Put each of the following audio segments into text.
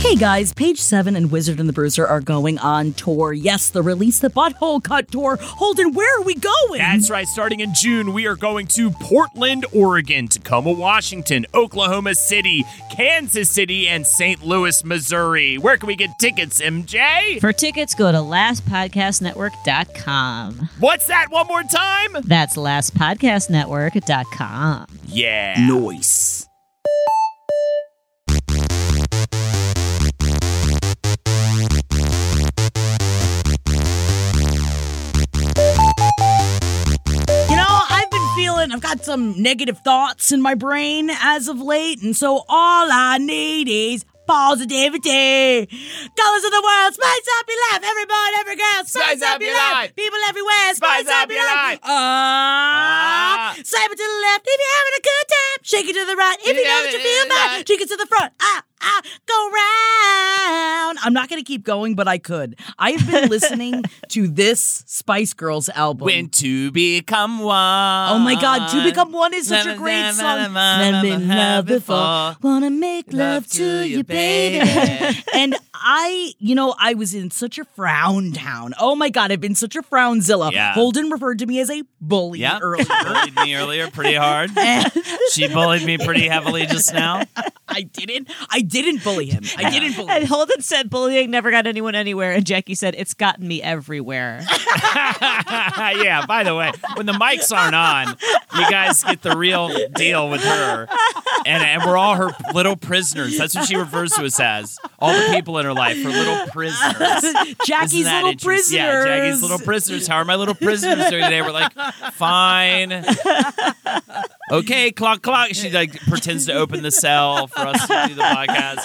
Hey guys, Page 7 and Wizard and the Bruiser are going on tour. Yes, the Release the Butthole Cut tour. Holden, where are we going? That's right. Starting in June, we are going to Portland, Oregon, Tacoma, Washington, Oklahoma City, Kansas City, and St. Louis, Missouri. Where can we get tickets, MJ? For tickets, go to lastpodcastnetwork.com. What's that one more time? That's lastpodcastnetwork.com. Yeah. Noise. Feeling, I've got some negative thoughts in my brain as of late, and so all I need is positivity. Colors of the world, spice up your life. Every boy, every girl, spice, up, your life. People everywhere, spice, up your life. Ah, swipe it to the left if you're having a good Shake it to the right if you know that you feel bad. Shake it to the front. Ah, ah, go round. I'm not going to keep going, but I could. I've been listening to this Spice Girls album. When to become one. Oh my God, To Become One is such a great song. Never been loved before. Wanna make love to you, baby. and I, you know, I was in such a frown town. Oh my God, I've been such a frownzilla. Yeah. Holden referred to me as a bully Yeah. earlier. bullied me earlier pretty hard. she bullied me pretty heavily just now. I didn't. I didn't bully him. I didn't bully And. Holden said bullying never got anyone anywhere, and Jackie said it's gotten me everywhere. yeah, by the way, when the mics aren't on, you guys get the real deal with her. And, and we're all her little prisoners. That's what she refers to us as. All the people in her life, her little prisoners. Jackie's little prisoners. Yeah, Jackie's little prisoners. How are my little prisoners doing today? We're like, fine. Okay, clock, clock. She like pretends to open the cell for us to do the podcast.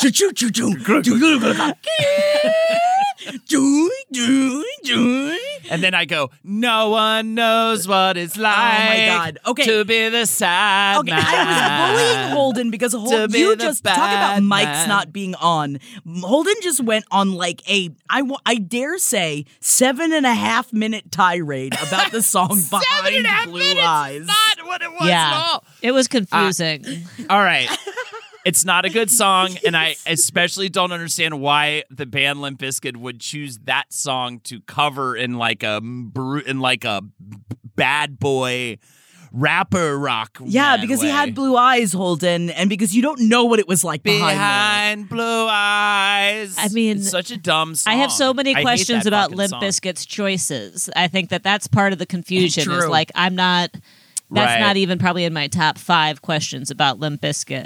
And then I go, no one knows what it's like Oh my God. Okay. to be the sad Okay, I was bullying Holden because Hol- To be you just talk about bad mics man. not being on. Holden just went on like a I wa- I dare say seven and a half minute tirade about the song Seven behind and a half Blue minutes. Eyes. Not what it was at yeah, all. it was confusing. Uh, all right. It's not a good song, and I especially don't understand why the band Limp Bizkit would choose that song to cover in like a in like a bad boy rapper rock. yeah, because he had blue eyes, Holden, and because you don't know what it was like behind, behind blue eyes. I mean, it's such a dumb song. I have so many I questions about Limp. Bizkit's choices. I think that that's part of the confusion. Is like I'm not. That's Right. not even probably in my top five questions about Limp Bizkit.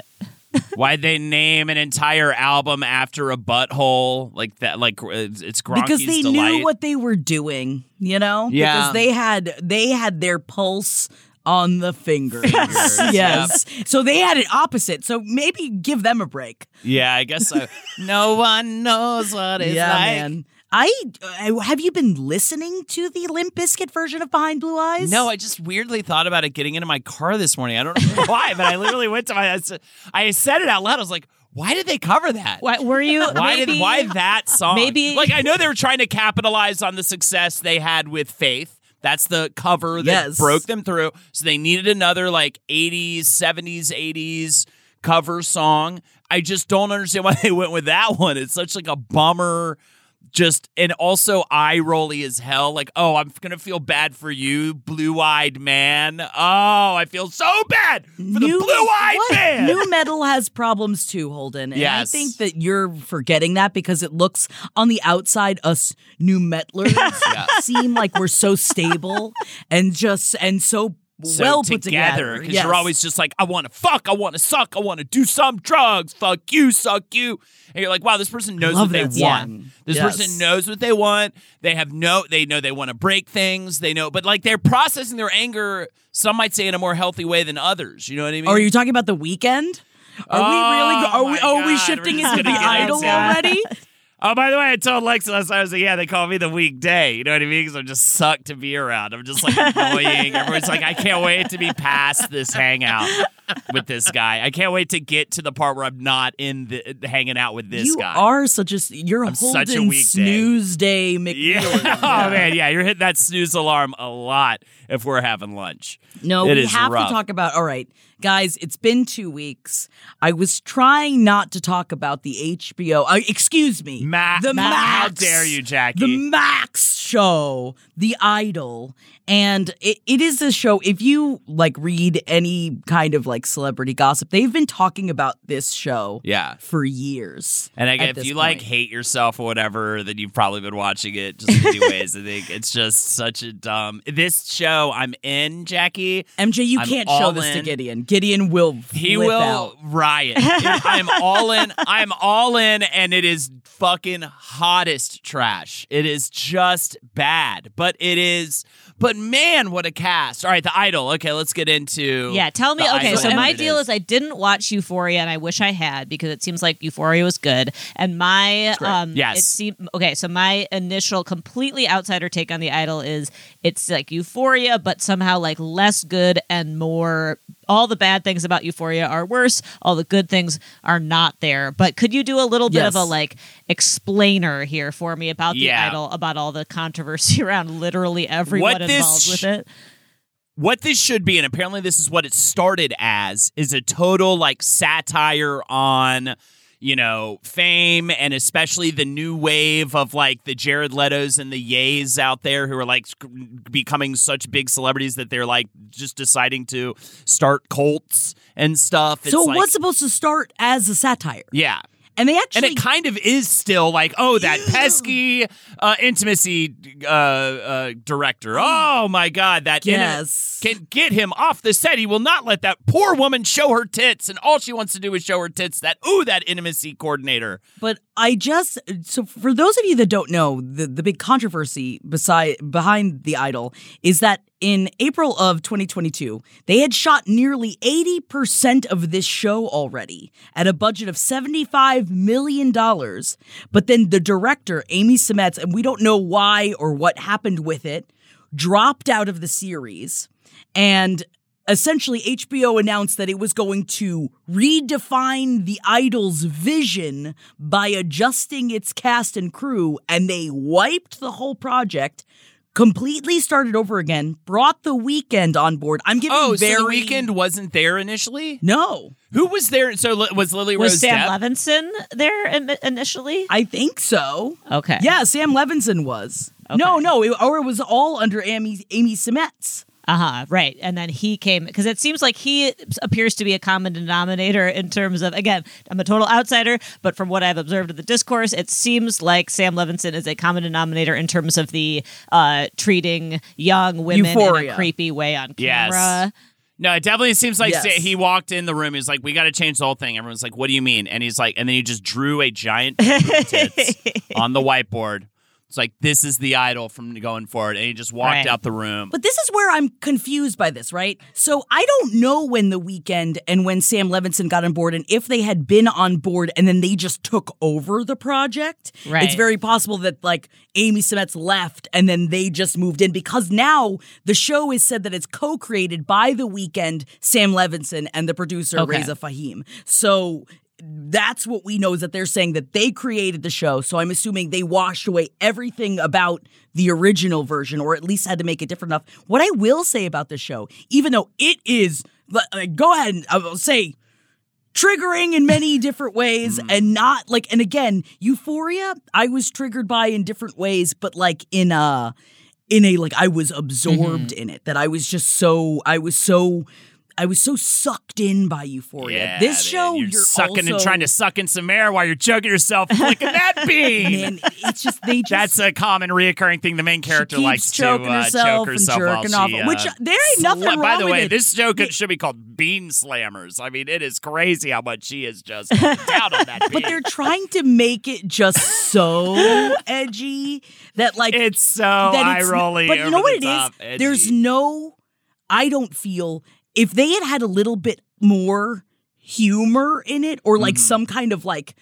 Why'd they name an entire album after a butthole like that? Like uh, it's Gronky's because they delight. knew what they were doing, you know? Yeah. Because they had they had their pulse on the fingers. Fingers, yes. So they had it opposite. So maybe give them a break. Yeah, I guess so. no one knows what it's yeah, like. man. I uh, have you been listening to the Limp Bizkit version of Behind Blue Eyes? No, I just weirdly thought about it getting into my car this morning. I don't know why, but I literally went to my. I said- I said it out loud. I was like, "Why did they cover that? Why, were you? Why maybe, did why that song? maybe- like I know they were trying to capitalize on the success they had with Faith. That's the cover that Yes. broke them through. So they needed another like 80s, 70s, 80s cover song. I just don't understand why they went with that one. It's such like a bummer just and also eye rolly as hell. Like, oh, I'm gonna feel bad for you, blue eyed man. Oh, I feel so bad for the blue eyed man. Nu metal has problems too, Holden. And Yes. I think that you're forgetting that because it looks on the outside, us new metlers seem like we're so stable and just and so, so well together put together. because Yes. you're always just like, I want to fuck, I want to suck, I want to do some drugs, fuck you, suck you, and you're like, wow, this person knows what they that want. This Yes. person knows what they want. They have no, they know they want to break things. They know, but like they're processing their anger. Some might say in a more healthy way than others. You know what I mean? Are you talking about the Weeknd? Are we really? Oh, Are we? Are we shifting into the idol already? Oh, by the way, I told Lex last time, I was like, yeah, they call me the weekday. You know what I mean? Because I'm just sucked to be around. I'm just like annoying. Everyone's like, I can't wait to be past this hangout with this guy. I can't wait to get to the part where I'm not in the hanging out with this you guy. You are such a you're I'm Holden such a weekday. snooze day yeah. Oh man, yeah, you're hitting that snooze alarm a lot if we're having lunch. No, It we have rough. to talk about. All right, guys, it's been two weeks. I was trying not to talk about the HBO. Uh, excuse me, Ma- the Ma- Max. how dare you, Jackie. The Max show, The Idol, and it, it is a show. If you like read any kind of like celebrity gossip, they've been talking about this show, Yeah. for years. And I guess if you like hate yourself or whatever, then you've probably been watching it just anyways. I think it's just such a dumb. This show I'm in, Jackie. MJ, you I'm can't show this to. Gideon. Gideon will He will out. riot. I'm all in. I'm all in, and it is fucking hottest trash. It is just bad, but it is. But man, what a cast! All right, the Idol. Okay, let's get into. Yeah, tell me. Okay, Idol so my deal is. I didn't watch Euphoria, and I wish I had because it seems like Euphoria was good. And my um, Yes. it seem okay. So my initial completely outsider take on the Idol is it's like Euphoria, but somehow like less good and more. All the bad things about Euphoria are worse. All the good things are not there. But could you do a little bit of a like explainer here for me about the Yeah. Idol, about all the controversy around literally everyone What involved sh- with it? what this should be, and apparently this is what it started as, is a total like satire on, you know, fame and especially the new wave of like the Jared Leto's and the Yays out there who are like becoming such big celebrities that they're like just deciding to start cults and stuff. It's So like, was supposed to start as a satire, yeah. And they actually And it kind of is still like, oh, that pesky uh, intimacy uh, uh, director. Oh my God, that Yes. can get him off the set. He will not let that poor woman show her tits, and all she wants to do is show her tits. That ooh, that intimacy coordinator. But I just so for those of you that don't know, the the big controversy beside behind the idol is that in April of 2022, they had shot nearly 80% of this show already at a budget of 75 million dollars. But then the director, Amy Seimetz, and we don't know why or what happened with it, dropped out of the series and essentially HBO announced that it was going to redefine the idol's vision by adjusting its cast and crew and they wiped the whole project completely started over again brought the Weeknd on board i'm giving Oh, very so the Weeknd wasn't there initially. no Who was there? So was Lily Was Rose Sam Depp? Levinson there initially? i think so Okay. yeah sam levinson was no Okay. no it, or it was all under amy amy Seimetz. Uh huh. Right. And then he came because it seems like he appears to be a common denominator in terms of again, I'm a total outsider, but from what I've observed of the discourse, it seems like Sam Levinson is a common denominator in terms of the uh, treating young women in a creepy way on camera. Yes. camera. No, it definitely seems like Yes. he walked in the room. He's like, "We got to change the whole thing." Everyone's like, "What do you mean?" And he's like, and then he just drew a giant tits on the whiteboard. It's like this is the idol from going forward, and he just walked Right. out the room. But this is where I'm confused by this, right? So I don't know when the Weeknd and when Sam Levinson got on board and if they had been on board and then they just took over the project. Right. It's very possible that like Amy Seimetz left and then they just moved in because now the show is said that it's co-created by the Weeknd, Sam Levinson and the producer Okay. Reza Fahim. So that's what we know is that they're saying that they created the show. So I'm assuming they washed away everything about the original version, or at least had to make it different enough. What I will say about the show, even though it is, like, go ahead and I will say, triggering in many different ways Mm-hmm. and not like and again euphoria i was triggered by in different ways but like in a in a like i was absorbed Mm-hmm. in it that i was just so i was so i was so sucked in by euphoria Yeah, this show you're, you're, sucking and trying to suck in some air while you're choking yourself, flicking that bean. man it's just they just That's a common reoccurring thing. The main character likes to uh, herself choke and herself while jerking off, she, uh, which there ain't nothing sla- By the way, it. this show could, should be called Bean Slammers. I mean, it is crazy how much she is just down on that bean. but they're trying to make it just so edgy that like it's so that eye rolling. But you know what it is? Edgy. There's no. I don't feel if they had had a little bit more humor in it, or like some kind of like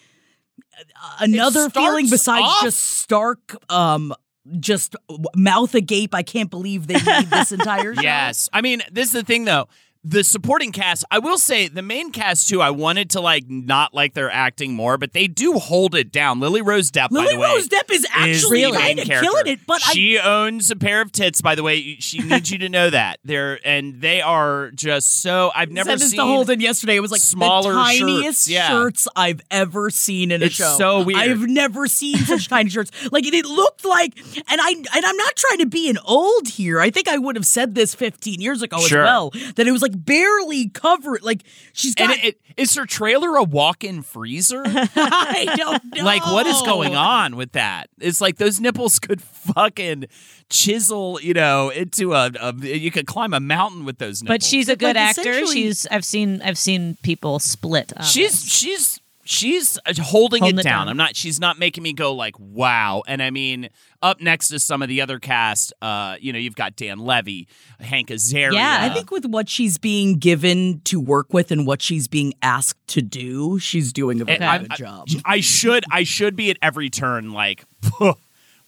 another feeling besides off- just stark, um, just mouth agape. I can't believe they made this entire show. Yes. I mean, this is the thing though. The supporting cast, I will say, the main cast too. I wanted to like not like their acting more, but they do hold it down. Lily Rose Depp, by Lily the way, Rose Depp is actually kind of killing it, but I she owns a pair of tits. By the way, she needs you to know that they're and they are just so. I've never this seen to Holden yesterday. It was like smaller the tiniest shirts, yeah. shirts I've ever seen in a It's show. so weird. I've never seen such tiny shirts. Like it, it looked like, and I and I'm not trying to be an old here. I think I would have said this 15 years ago Sure. as well. That it was like barely covered. Like she's got. And it, it, is her trailer a walk-in freezer? I don't know. Like, what is going on with that? It's like those nipples could fucking chisel, you know, into a, a you could climb a mountain with those nipples. But she's a good Like, actor. She's I've seen I've seen people split. On she's it. she's she's uh, holding, Holding it, it down. down. I'm not. She's not making me go like wow. And I mean, up next to some of the other cast, uh, you know, you've got Dan Levy, Hank Azaria. Yeah, I think with what she's being given to work with and what she's being asked to do, she's doing a very good job. I should I should be at every turn like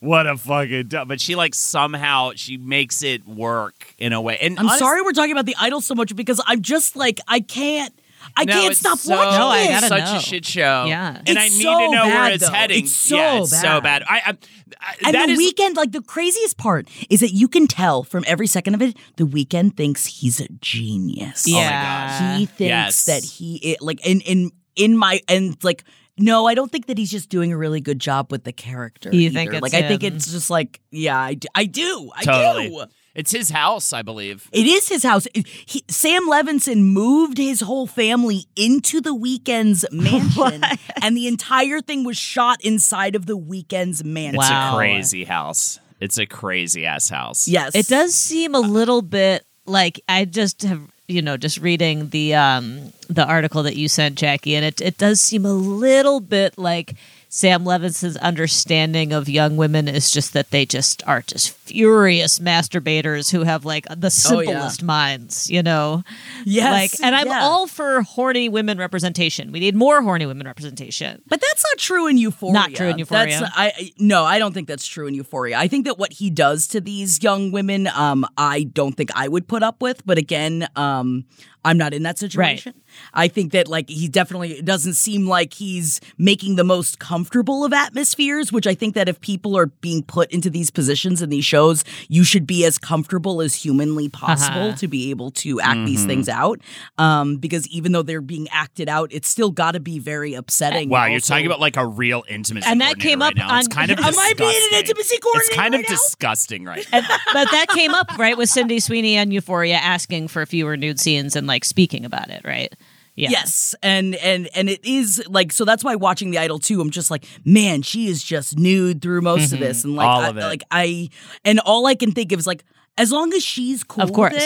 what a fucking dumb. But she like somehow she makes it work in a way. And I'm honest- sorry we're talking about the idol so much because I'm just like I can't. I No, can't stop so, watching No, I gotta such know. a shit show. Yeah. and I It's need so to know where bad, it's though. heading. It's so yeah, it's so bad. bad. I, I, I And that the is- Weeknd, like the craziest part is that you can tell from every second of it, the Weeknd thinks he's a genius. Oh my Yeah. God. he thinks Yes. that he it, like in in in my and like no, I don't think that he's just doing a really good job with the character. You either. think it's like I think it's just like yeah, I do. I do. I totally. do. It's his house, I believe. It is his house. He, Sam Levinson moved his whole family into the Weeknd's mansion, and the entire thing was shot inside of the Weeknd's mansion. It's Wow. a crazy house. It's a crazy ass house. Yes, It does seem a little bit like I just have you know just reading the um the article that you sent Jackie and it it does seem a little bit like Sam Levinson's understanding of young women is just that they just are just furious masturbators who have like the Oh, yeah. simplest minds, you know. Yes, Like and I'm yeah. all for horny women representation. We need more horny women representation. But that's not true in Euphoria. Not true in Euphoria. That's, I- no, I don't think that's true in Euphoria. I think that what he does to these young women, um, I don't think I would put up with. But again, um, I'm not in that situation. I think that like he definitely doesn't seem like he's making the most comfortable of atmospheres. Which I think that if people are being put into these positions in these shows, you should be as comfortable as humanly possible Uh-huh. to be able to act these things out. Um, because even though they're being acted out, it's still got to be very upsetting. Wow, you're talking about like a real intimacy. And that coordinator came right up. It's on- kind of Am I being an disgusting. intimacy It's kind of right disgusting, right? And, but that came up right with Sydney Sweeney and Euphoria asking for fewer nude scenes and like speaking about it, right? Yeah. Yes, and and and it is like so. That's why watching the Idol too, I'm just like, man, she is just nude through most of this, mm-hmm. and like, All I, of it. like I, and all I can think of is like, as long as she's cool Of course. with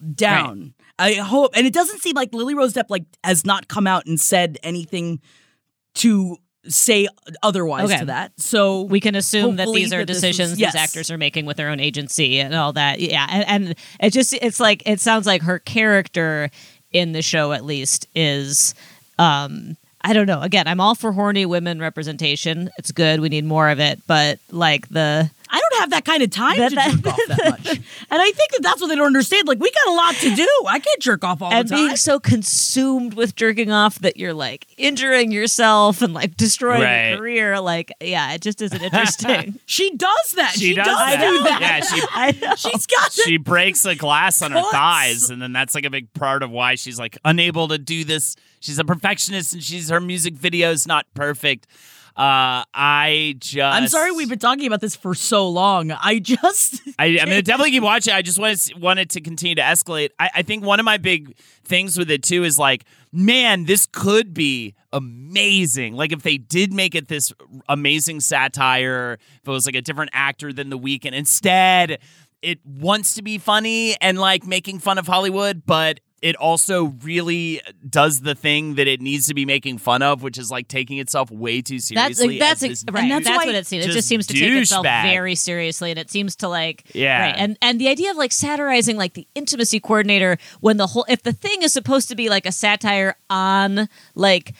it, down. I hope, and it doesn't seem like Lily Rose Depp like has not come out and said anything to say otherwise Okay. to that. So We can assume that these are that decisions yes. these actors are making with their own agency and all that. Yeah. And, and it just, it's like, it sounds like her character in the show, at least, is, um, I don't know. Again, I'm all for horny women representation. It's good. We need more of it. But like the, I don't don't have that kind of time That- to that- jerk off that much. And I think that that's what they don't understand. Like, we got a lot to do. I can't jerk off all and the time. And being so consumed with jerking off that you're like injuring yourself and like destroying Right. your career. Like, yeah, it just isn't interesting. she does that. She does that. do that. Yeah, she- I know. She's got that. she breaks a glass on her Cuts. thighs, and then that's like a big part of why she's like unable to do this. She's a perfectionist, and she's her music video is not perfect. Uh, I just I'm sorry we've been talking about this for so long. I just I, I'm gonna definitely keep watching. I just wanted wanted to continue to escalate. I, I think one of my big things with it too is like, man, this could be amazing. Like if they did make it this amazing satire, if it was like a different actor than the Weeknd. Instead, it wants to be funny and like making fun of Hollywood, but it also really does the thing that it needs to be making fun of, which is like taking itself way too That's seriously. that's as this right. that's That's, what it seems. It just seems to take itself douchebag. very seriously, and it seems to like Yeah. right. And and the idea of like satirizing like the intimacy coordinator when the whole if the thing is supposed to be like a satire on like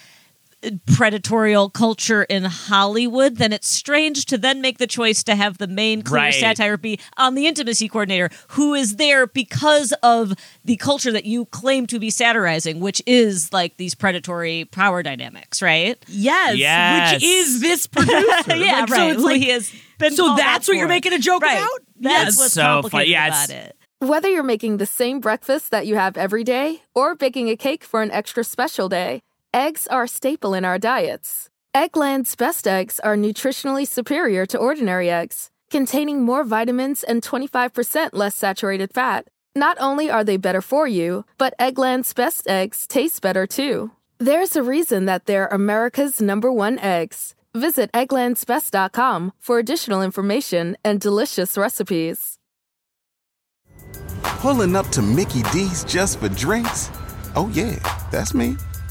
predatorial culture in Hollywood, then it's strange to then make the choice to have the main clear Right. satire be on the intimacy coordinator, who is there because of the culture that you claim to be satirizing, which is like these predatory power dynamics, right? yes, Yes. which is this producer. yeah, Like, right. So like, he has been so that's what you're for. making a joke Right. about? That's Yes. what's So complicated Yeah, about it. Whether you're making the same breakfast that you have every day or baking a cake for an extra special day, eggs are a staple in our diets. Eggland's best eggs are nutritionally superior to ordinary eggs, containing more vitamins and 25% less saturated fat. Not only are they better for you, but Eggland's best eggs taste better too. There's a reason that they're America's number one eggs. Visit egglandsbest.com for additional information and delicious recipes. Pulling up to Mickey D's just for drinks? Oh, yeah, that's me.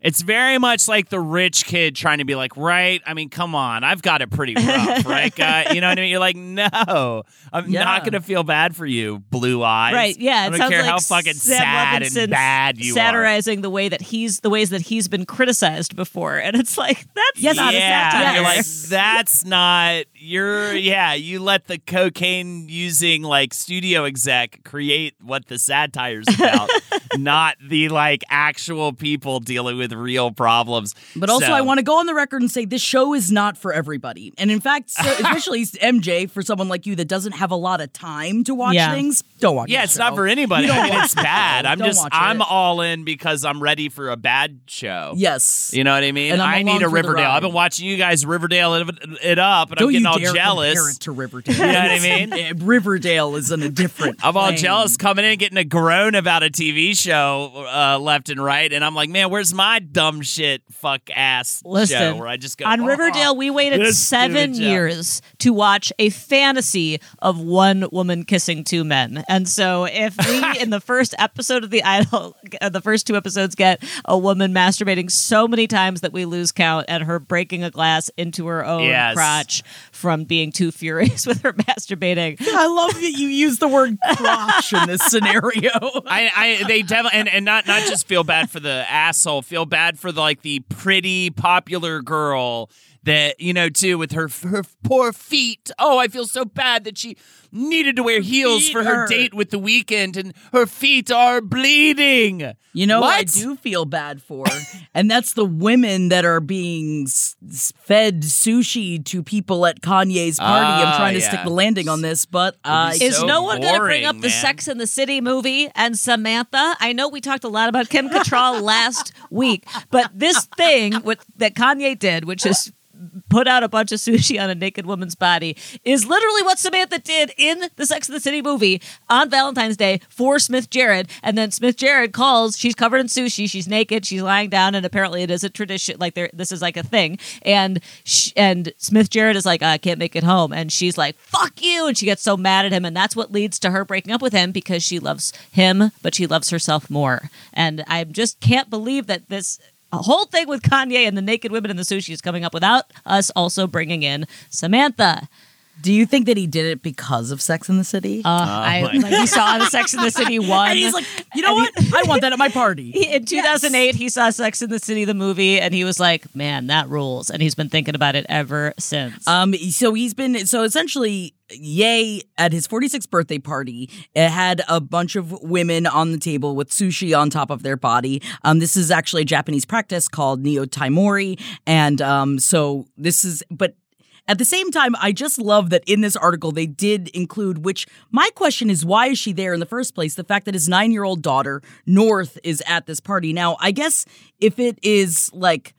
It's very much like the rich kid trying to be like, right? I mean, come on, I've got it pretty rough, right, guy? You know what I mean? You're like, no, I'm Yeah. not gonna feel bad for you, blue eyes. Right, yeah. I It don't sounds care like how fucking Sam sad Levinson's and bad you are. satirizing the way that he's the ways that he's been criticized before, and it's like that's Yes, not a yeah, satire. you're like that's not you're yeah. You let the cocaine using like studio exec create what the satire's about, not the like actual people dealing with real problems. But also, So- I want to go on the record and say this show is not for everybody. And in fact, so, especially MJ, for someone like you that doesn't have a lot of time to watch Yeah. things, don't watch. Yeah, this it's not for anybody. You don't I mean, it's bad. I'm Don't just, I'm it. all in because I'm ready for a bad show. Yes. You know what I mean? And I'm need a Riverdale. I've been watching you guys Riverdale it, it up, and Don't I'm getting you all jealous. compare it to Riverdale. You know what I mean? Eh, Riverdale is in a different. I'm all plane. jealous coming in getting a groan about a TV show uh, left and right, and I'm like, man, where's my dumb shit fuck ass Listen, show where I just go on "Oh, Riverdale, we waited seven years to watch a fantasy of one woman kissing two men. And so, if we in the first episode of the Idol, uh, the first two episodes, get a woman masturbating so many times that we lose count, and her breaking a glass into her own Yes. crotch from being too furious with her masturbating. I love that you use the word crotch in this scenario. I, I they definitely and, and not not just feel bad for the asshole, feel bad for the, like the pretty popular girl that you know too with her her poor feet. Oh, I feel so bad that she needed to wear heels feet for her hurt. date with the Weeknd, and her feet are bleeding. You know, what I do feel bad for, and that's the women that are being s- s- fed sushi to people at Kanye's party. I'm Ah, trying to yeah. stick the landing on this, but uh, Is so no one going to bring boring, up the. Sex in the City movie and Samantha? I know we talked a lot about Kim Cattrall last week, but this thing with, that Kanye did, which is put out a bunch of sushi on a naked woman's body is literally what Samantha did in the Sex and the City movie on Valentine's Day for Smith Jerrod. And then Smith Jerrod calls, she's covered in sushi, she's naked, she's lying down, and apparently it is a tradition, like there, this is like a thing. And sh- and Smith Jerrod is like, I can't make it home, and she's like, fuck you, and she gets so mad at him, and that's what leads to her breaking up with him because she loves him, but she loves herself more. And I just can't believe that this a whole thing with Kanye and the naked women and the sushi is coming up without us also bringing in Samantha. Do you think that he did it because of Sex in the City? Uh, I like, he saw the Sex in the City one. and he's like, you know what? I want that at my party. He- in 2008, he saw Sex in the City, the movie, and he was like, "Man, that rules." And he's been thinking about it ever since. Um, so he's been so essentially, Ye at his 46th birthday party it had a bunch of women on the table with sushi on top of their body. Um, this is actually a Japanese practice called nyotaimori, and um, so this is but. At the same time, I just love that in this article they did include, which my question is, why is she there in the first place? The fact that his nine year old daughter, North, is at this party. Now, I guess if it is like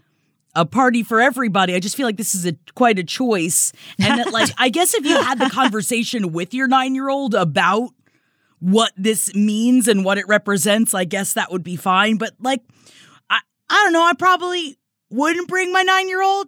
a party for everybody. I just feel like this is a quite a choice, and that like I guess if you had the conversation with your nine year old about what this means and what it represents, I guess that would be fine. But like, I I don't know. I probably wouldn't bring my nine year old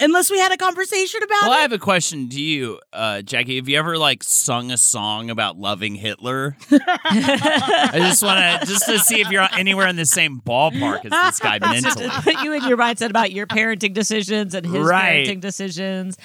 unless we had a conversation about Well, it. Well, I have a question to you, uh, Jackie. Have you ever like sung a song about loving Hitler? I just want to just to see if you're anywhere in the same ballpark as this guy mentally. Put you in your mindset about your parenting decisions and his Right. parenting decisions.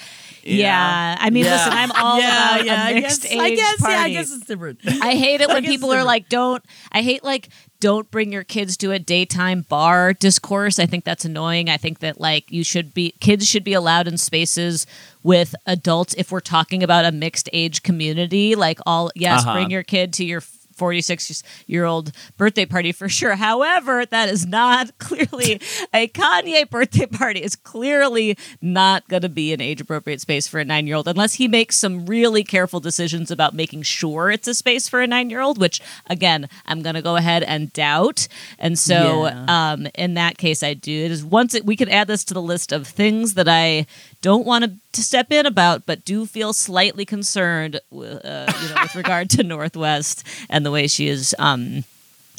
Yeah. Yeah, I mean, Yeah. listen, I'm all yeah, about yeah, a I mixed guess, age I guess, party. yeah, I guess it's different. I hate it when people are like, don't. I hate like, don't bring your kids to a daytime bar discourse. I think that's annoying. I think that like you should be kids should be allowed in spaces with adults if we're talking about a mixed age community. Like all yes, Uh-huh. bring your kid to your 46 year old birthday party for sure. However, that is not clearly a Kanye birthday party It's clearly not going to be an age appropriate space for a 9-year-old unless he makes some really careful decisions about making sure it's a space for a 9-year-old, which again, I'm going to go ahead and doubt. And so Yeah. um in that case I do. It is once it, we could add this to the list of things that I don't want to, step in about, but do feel slightly concerned, wi- uh, you know, with regard to North West and the way she is, um,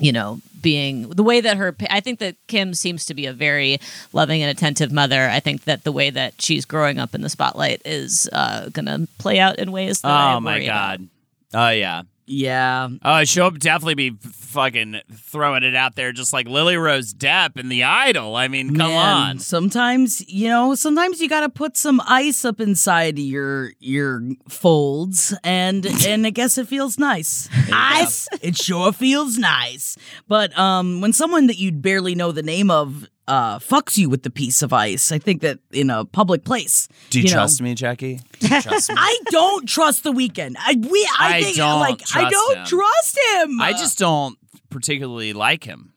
you know, being the way that her. I think that Kim seems to be a very loving and attentive mother. I think that the way that she's growing up in the spotlight is uh, going to play out in ways that I Oh my about. god. Oh yeah. Yeah, Oh, she'll definitely be fucking throwing it out there, just like Lily Rose Depp in The Idol. I mean, come Man, on. Sometimes you know, sometimes you got to put some ice up inside your your folds, and and I guess it feels nice. Ice, it sure feels nice. But um, when someone that you'd barely know the name of uh fucks you with the piece of ice, I think that in a public place, Do you, you know- trust me, Jackie? Do you trust me? I don't trust the Weeknd. I we I, I think don't like I don't him. trust him. I just don't particularly like him.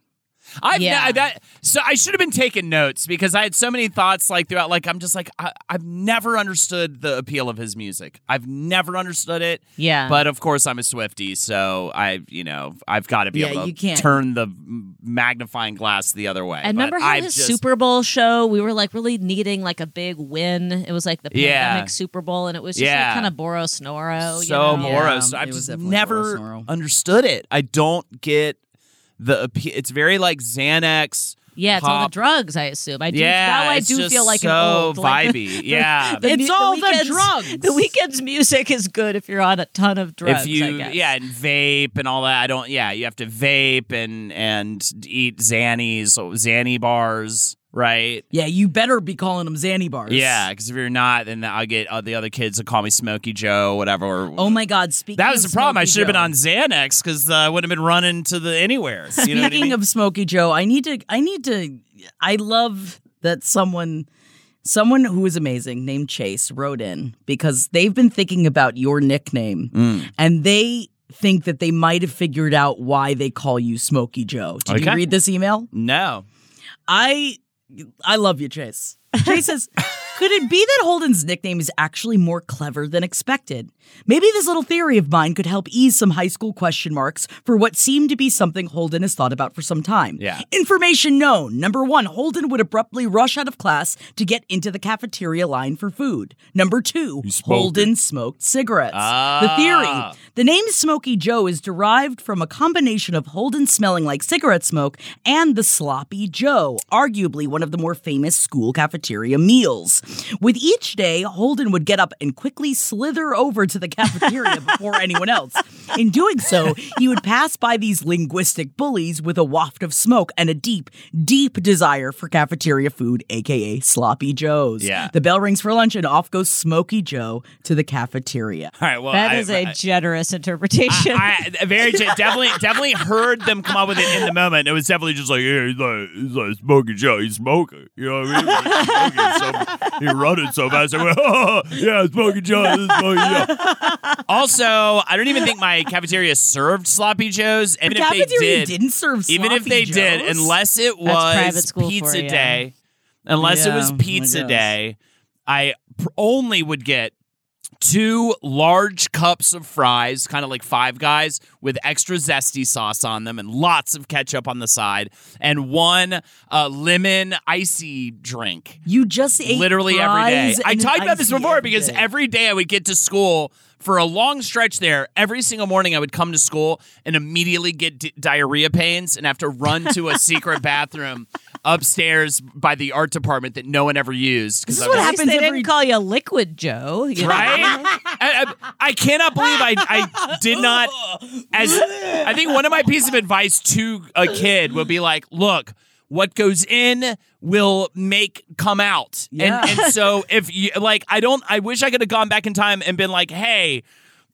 I've Yeah. I, that so I should have been taking notes because I had so many thoughts like throughout. Like I'm just like I, I've never understood the appeal of his music. I've never understood it. Yeah. But of course I'm a Swiftie, so I you know I've got to be Yeah, able to you can't- turn the magnifying glass the other way. And But remember how I've his just, Super Bowl show, we were like really needing like a big win. It was like the Yeah. pandemic Super Bowl, and it was just Yeah. like kind of Boros Noro. you so know? Boros. it I've just never Boros understood it. I don't get the It's very like Xanax. Yeah, it's all the drugs, I assume. I do Yeah, now I do just feel like so an old like, vibey. Yeah. the It's mu- all the Weeknd's- drugs. The Weeknd's music is good if you're on a ton of drugs. if you I guess. yeah and vape and all that i don't yeah you have to vape and and eat xannies so xanny bars right yeah, you better be calling them Zanny bars. yeah because if you're not then i'll get uh, the other kids to call me smoky joe whatever or, Oh my God! Speaking that was the problem i should have been on xanax because uh, i wouldn't have been running to the anywhere you know what I Speaking mean? of Smokey Joe, I need to. I need to. I love that someone, someone who is amazing named Chase wrote in because they've been thinking about your nickname Mm. and they think that they might have figured out why they call you Smokey Joe. Did you read this email? no I I love you, Chase. Chase says, Could it be that Holden's nickname is actually more clever than expected? Maybe this little theory of mine could help ease some high school question marks for what seemed to be something Holden has thought about for some time. Yeah. Information known. Number one, Holden would abruptly rush out of class to get into the cafeteria line for food. Number two, Holden smoked cigarettes. Ah. The theory. The name Smokey Joe is derived from a combination of Holden smelling like cigarette smoke and the Sloppy Joe, arguably one of the more famous school cafeteria meals. With each day, Holden would get up and quickly slither over to the cafeteria before anyone else. In doing so, he would pass by these linguistic bullies with a waft of smoke and a deep, deep desire for cafeteria food, aka Sloppy Joes. Yeah. The bell rings for lunch and off goes Smokey Joe to the cafeteria. All right. Well, That I- is a I- generous interpretation. I, I very gen- definitely definitely heard them come up with it in the moment. It was definitely just like, yeah, he's like, he's like Smokey Joe, he's smoking. You know what I mean? He's smoking so, he's running so fast. I went, oh, yeah, Smokey Joe, this is Smokey Joe. Also, I don't even think my cafeteria served sloppy joes. And even if they cafeteria did, not serve even if they Sloppy did, unless it private was school for pizza you. day, unless it was Yeah, oh pizza guess. day, I pr- only would get two large cups of fries, kind of like Five Guys, with extra zesty sauce on them and lots of ketchup on the side, and one uh, lemon icy drink. You just ate Literally every day. I talked about this before because day. every day I would get to school for a long stretch there. Every single morning I would come to school and immediately get di- diarrhea pains and have to run to a secret bathroom upstairs by the art department that no one ever used. 'cause This is what was- happens they every- didn't call you Liquid Joe. you know? right? I, I, I cannot believe I, I did not. As I think one of my pieces of advice to a kid would be like, look. What goes in will make come out, Yeah. and and so if you like, I don't. I wish I could have gone back in time and been like, hey,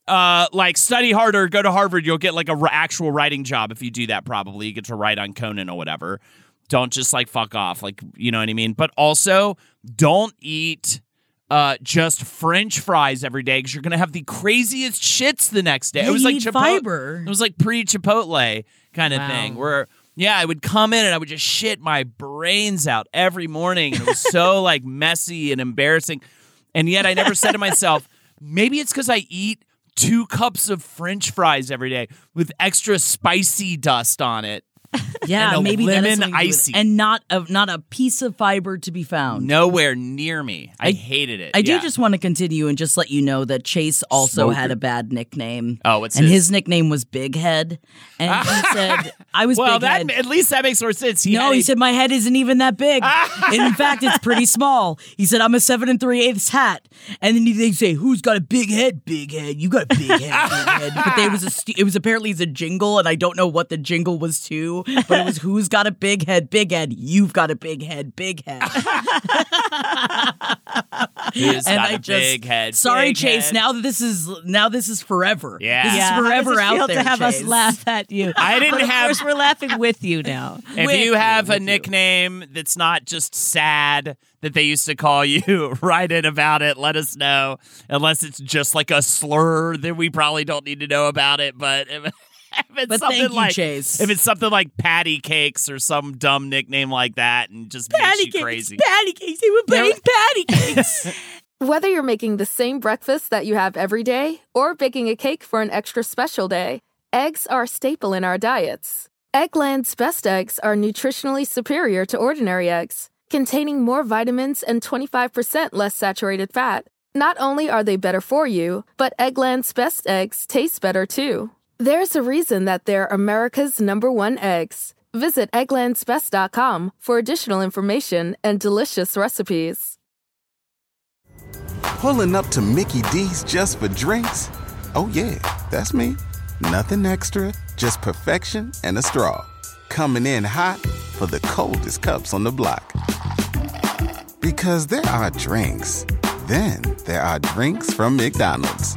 uh, like study harder, go to Harvard, you'll get like a r- actual writing job if you do that. Probably you get to write on Conan or whatever. Don't just like fuck off, like you know what I mean. But also, don't eat uh, just French fries every day because you're gonna have the craziest shits the next day. Yeah, it was like Chipotle. fiber. It was like pre Chipotle kind of Wow. thing where. Yeah, I would come in and I would just shit my brains out every morning. And it was so like messy and embarrassing. And yet I never said to myself, maybe it's because I eat two cups of French fries every day with extra spicy dust on it. Yeah, and maybe that is lemon to it. icy. and not a not a piece of fiber to be found. Nowhere near me. I, I- hated it. I do just want to continue and just let you know that Chase also Smoker. had a bad nickname. Oh, what's and his? his nickname was Big Head, and he said I was well, big that head. at least that makes more sense. He no, he a- said my head isn't even that big. in fact, it's pretty small. He said I'm a seven and three eighths hat. And then they say, "Who's got a big head? Big head. You got a big head. Big head." But there was a st- it was apparently it's a jingle, and I don't know what the jingle was to, but it was "Who's got a big head? Big head. You've got a big head. Big head." He's and got I a just big head. sorry, big Chase. head. Now that this is now this is forever. Yeah. this Yeah, is forever it feel out there. to have us laugh at you. I didn't But of have- course, we're laughing with you now. If with you you, have a with you. nickname that's not just sad that they used to call you, write in about it. Let us know. Unless it's just like a slur, then we probably don't need to know about it. But if, if it's But something thank you, like Chase. if it's something like patty cakes or some dumb nickname like that, and just Patty makes you cakes, crazy. patty cakes. They were playing patty cakes. Whether you're making the same breakfast that you have every day or baking a cake for an extra special day, eggs are a staple in our diets. Eggland's best eggs are nutritionally superior to ordinary eggs, containing more vitamins and 25% less saturated fat. Not only are they better for you, but Eggland's best eggs taste better too. There's a reason that they're America's number one eggs. Visit egglandsbest.com for additional information and delicious recipes. Pulling up to Mickey D's just for drinks? Oh, yeah, that's me. Nothing extra, just perfection and a straw. Coming in hot for the coldest cups on the block. Because there are drinks, then there are drinks from McDonald's.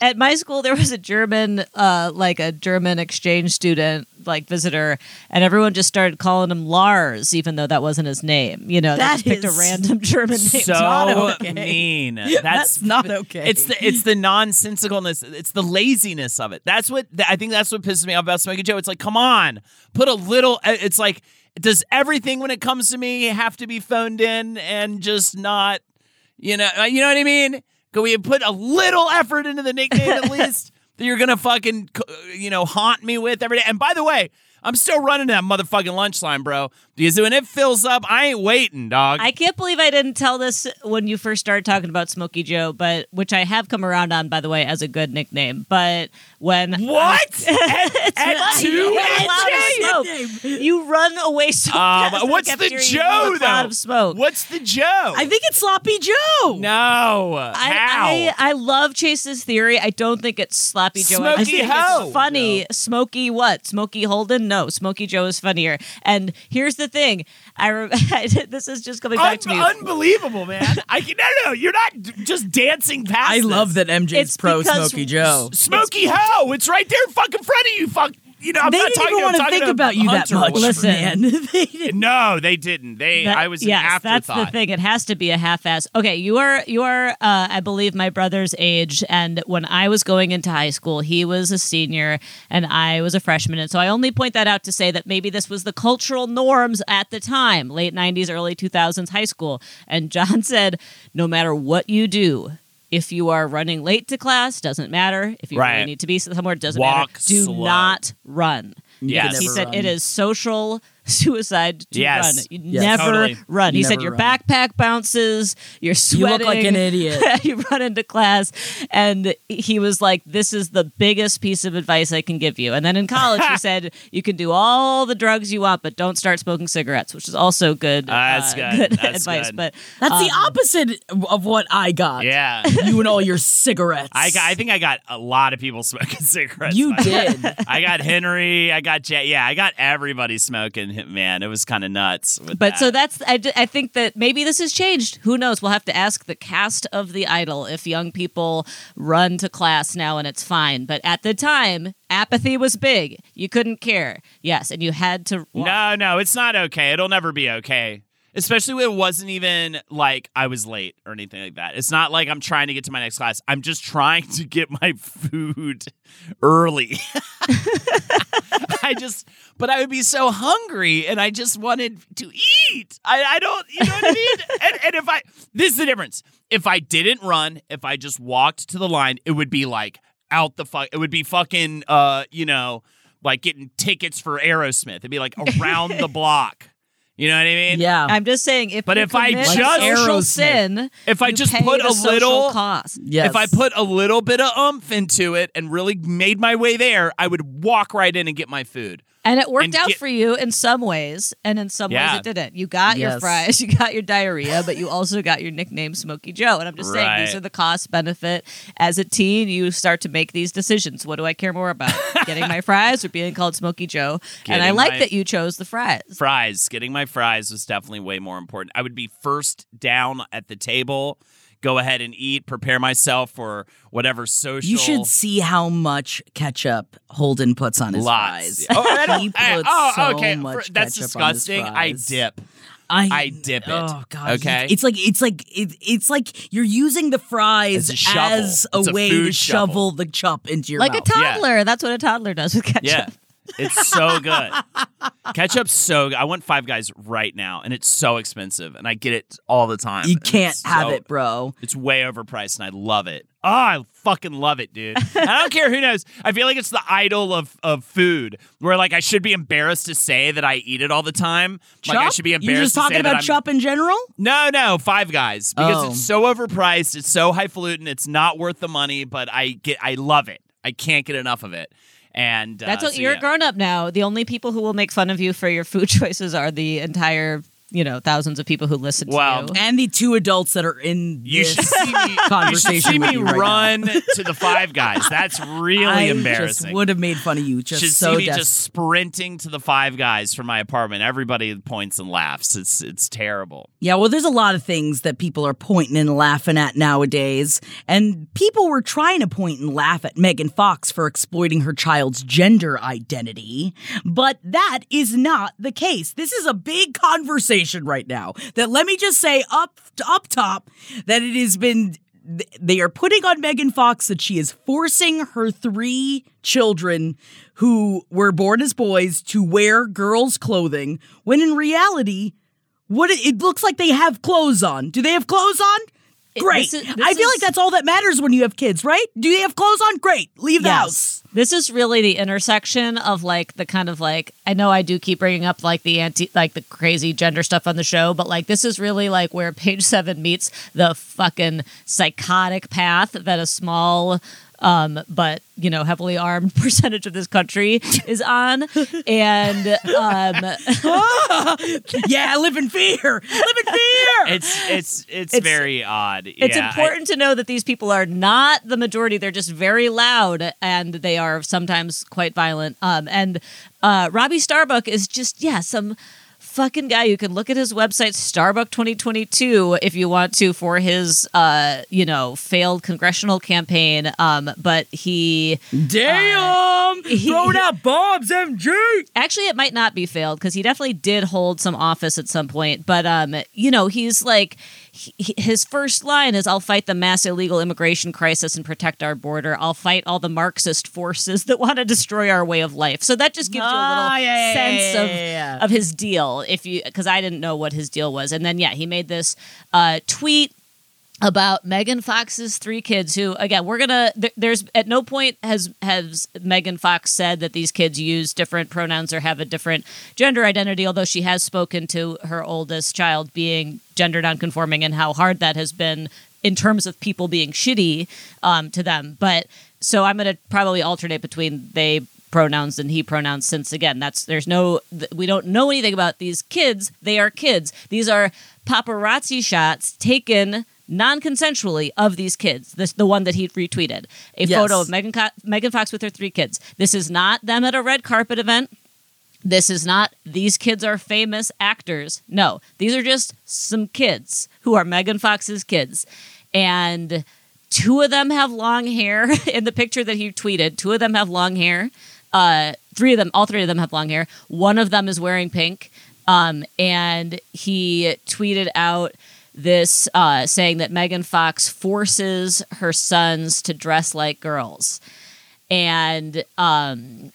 At my school, there was a German, uh, like a German exchange student, like visitor, and everyone just started calling him Lars, even though that wasn't his name. You know, they just picked a random German name. so not okay. mean. That's, That's not okay. It's the it's the nonsensicalness. It's the laziness of it. That's what I think. That's what pisses me off about Smokey Joe. It's like, come on, put a little. uh, It's like, does everything when it comes to me have to be phoned in and just not, you know, uh, you know what I mean? Can we put a little effort into the nickname at least that you're gonna fucking, uh, you know, haunt me with every day? And by the way. I'm still running that motherfucking lunch line, bro. Because when it fills up, I ain't waiting, dog. I can't believe I didn't tell this when you first started talking about Smokey Joe, but which I have come around on, by the way, as a good nickname. But when What? at, at two You get a lot of AJ? smoke. You run away so Um, fast. what's the cafeteria, Joe have a cloud though? Of smoke. What's the Joe? I think it's Sloppy Joe. no. I, How? I, I love Chase's theory. I don't think it's sloppy Joe. I Smoky just think Ho. it's funny. Smoky what? Smoky Holden? No, Smokey Joe is funnier. And here's the thing. I re- this is just coming back Un- to me. unbelievable, man. I can, no, no, you're not d- just dancing past. I love that MJ's It's pro because- Smokey Joe. Smokey Ho. It's right there, in fucking front of you. Fuck. You know, I'm they not didn't talking. even want to think about you that much. Listen. they didn't. No, they didn't. They. That- I was an yes, afterthought. that's the thing. It has to be a half-ass. Okay, you are you are uh, I believe my brother's age, and when I was going into high school, he was a senior and I was a freshman, and so I only point that out to say that maybe this was the cultural norms at the time, late '90s, early 2000s, high school. And John said, no matter what you do. If you are running late to class, doesn't matter. If you Right. really need to be somewhere, doesn't Walk matter. Do slow. not run. Yes. He said run. it is social suicide to Yes. run. You Yes. never Totally. run. He said your run. backpack bounces, you're sweating. You look like an idiot. you run into class, and he was like, "This is the biggest piece of advice I can give you." And then in college, he said, "You can do all the drugs you want, but don't start smoking cigarettes," which is also good. That's uh, good. That's advice. good. But That's the um, opposite of what I got. Yeah. You and all your cigarettes. I, got, I think I got a lot of people smoking cigarettes. You by the way. did. I got Henry. I got Jay. Yeah, I got everybody smoking. Man, it was kind of nuts. But so that. that's I think that maybe this has changed. Who knows? We'll have to ask the cast of The Idol if young people run to class now and it's fine. But at the time, apathy was big. You couldn't care. Yes, and you had to. walk. No, no, it's not okay. It'll never be okay. Especially when it wasn't even like I was late or anything like that. It's not like I'm trying to get to my next class. I'm just trying to get my food early. I just, but I would be so hungry and I just wanted to eat. I, I don't, you know what I mean? and, and if I, this is the difference. If I didn't run, if I just walked to the line, it would be like out the fuck, it would be fucking, uh, you know, like getting tickets for Aerosmith. It'd be like around the block. You know what I mean? Yeah. I'm just saying, if But you if I commit just- social sin, If I just put a little- cost. yes. If I put a little bit of oomph into it and really made my way there, I would walk right in and get my food. And it worked And out get- for you in some ways, and in some Yeah. ways it didn't. You got your fries, you got your diarrhea, but you also got your nickname Smokey Joe. And I'm just saying, these are the cost benefit. As a teen, you start to make these decisions. What do I care more about? Getting my fries or being called Smokey Joe? and I like that you chose the fries. Fries, getting my fries was definitely way more important. I would be first down at the table, go ahead and eat, prepare myself for whatever social. You should see how much ketchup Holden puts on his Lots. fries. Oh, I don't- he I- puts oh, so okay. much For- That's ketchup on his disgusting. I dip. I, I dip it. Oh god. Okay? It's like it's like it, it's like you're using the fries As a shovel. as a It's a way to shovel. shovel the chop into your mouth. Like mouth. a toddler. That's what a toddler does with ketchup. Yeah. It's so good. Ketchup's so good. I want Five Guys right now, and it's so expensive, and I get it all the time. you and can't it's have so- it, bro. It's way overpriced, and I love it. Oh, I fucking love it, dude. And I don't care who knows. I feel like it's the idol of, of food, where like I should be embarrassed to say that I eat it all the time. Like I should be embarrassed. You're just to talking say that about I'm, chop in general? No, no, Five Guys because Oh. it's so overpriced. It's so highfalutin. It's not worth the money, but I get, I love it. I can't get enough of it. And uh, That's what so, you're yeah. a grown up now. The only people who will make fun of you for your food choices are the entire you know thousands of people who listen Wow. to you. And the two adults that are in You this should see me. You should see with me you right now. run to the Five Guys. That's really I embarrassing. just would have made fun of you. Just should so see me des- just sprinting to the Five Guys from my apartment. Everybody points and laughs. It's it's terrible. Yeah, well, there's a lot of things that people are pointing and laughing at nowadays. And people were trying to point and laugh at Megan Fox for exploiting her child's gender identity. But that is not the case. This is a big conversation right now that let me just say up, up top that it has been. They are putting on Megan Fox that she is forcing her three children who were born as boys to wear girls' clothing, when in reality, what it, it looks like they have clothes on. Do they have clothes on? Great. this is- this I feel like that's all that matters when you have kids, right? Do they have clothes on? Great. Leave the house. This is really the intersection of like the kind of like I know I do keep bringing up like the anti like the crazy gender stuff on the show, but like this is really like where page seven meets the fucking psychotic path that a small um but you know heavily armed percentage of this country is on and um yeah, live in fear. Live in fear. It's it's it's, It's- very odd. It's Yeah, I- important to know that these people are not the majority. They're just very loud and they are sometimes quite violent. Um, and uh, Robby Starbuck is just, yeah, some fucking guy. You can look at his website, Starbuck 2022, if you want to, for his, uh, you know, failed congressional campaign. Um, but he Damn. Throwing out bombs, MG. actually it might not be failed because he definitely did hold some office at some point but um you know he's like he, his first line is i'll fight the mass illegal immigration crisis and protect our border. I'll fight all the marxist forces that want to destroy our way of life. So that just gives you a little Ah, yeah, sense yeah, of yeah, yeah. of his deal if you because i didn't know what his deal was. And then yeah he made this uh tweet about Megan Fox's three kids who again we're gonna there's at no point has has Megan Fox said that these kids use different pronouns or have a different gender identity although she has spoken to her oldest child being gender nonconforming and how hard that has been in terms of people being shitty um, to them. But so I'm gonna probably alternate between they pronouns and he pronouns since again that's there's no we don't know anything about these kids. They are kids. These are paparazzi shots taken non-consensually of these kids this the one that he retweeted. A Yes. photo of megan, Co- megan fox with her three kids. This is not them at a red carpet event. This is not these kids are famous actors. No these are just some kids who are megan fox's kids. And two of them have long hair. In the picture that he tweeted two of them have long hair. Uh, three of them all three of them have long hair. One of them is wearing pink. Um, and he tweeted out this uh, saying that megan fox forces her sons to dress like girls. And um,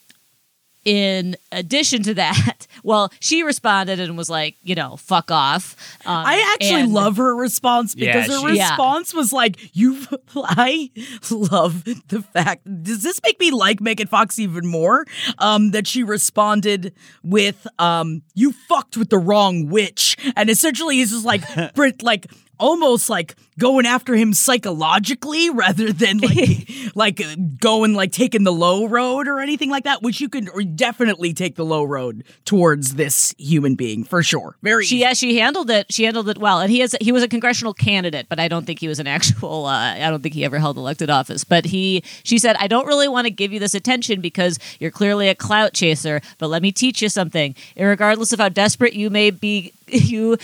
in addition to that, well, she responded and was like, you know, fuck off. Um, I actually and- love her response because Yeah, her she- Yeah. response was like, "You." I love the fact. Does this make me like Megan Fox even more? Um, that she responded with, um, "You fucked with the wrong witch," and essentially he's just like, Brit, like almost like going after him psychologically rather than like like uh, going like taking the low road or anything like that. Which you can definitely take the low road towards this human being for sure. Very She yeah, she handled it. She handled it well, and he is he was a congressional candidate, but I don't think he was an actual. Uh, I don't think he ever held elected office. But he, she said, I don't really want to give you this attention because you're clearly a clout chaser. But let me teach you something. Regardless of how desperate you may be, you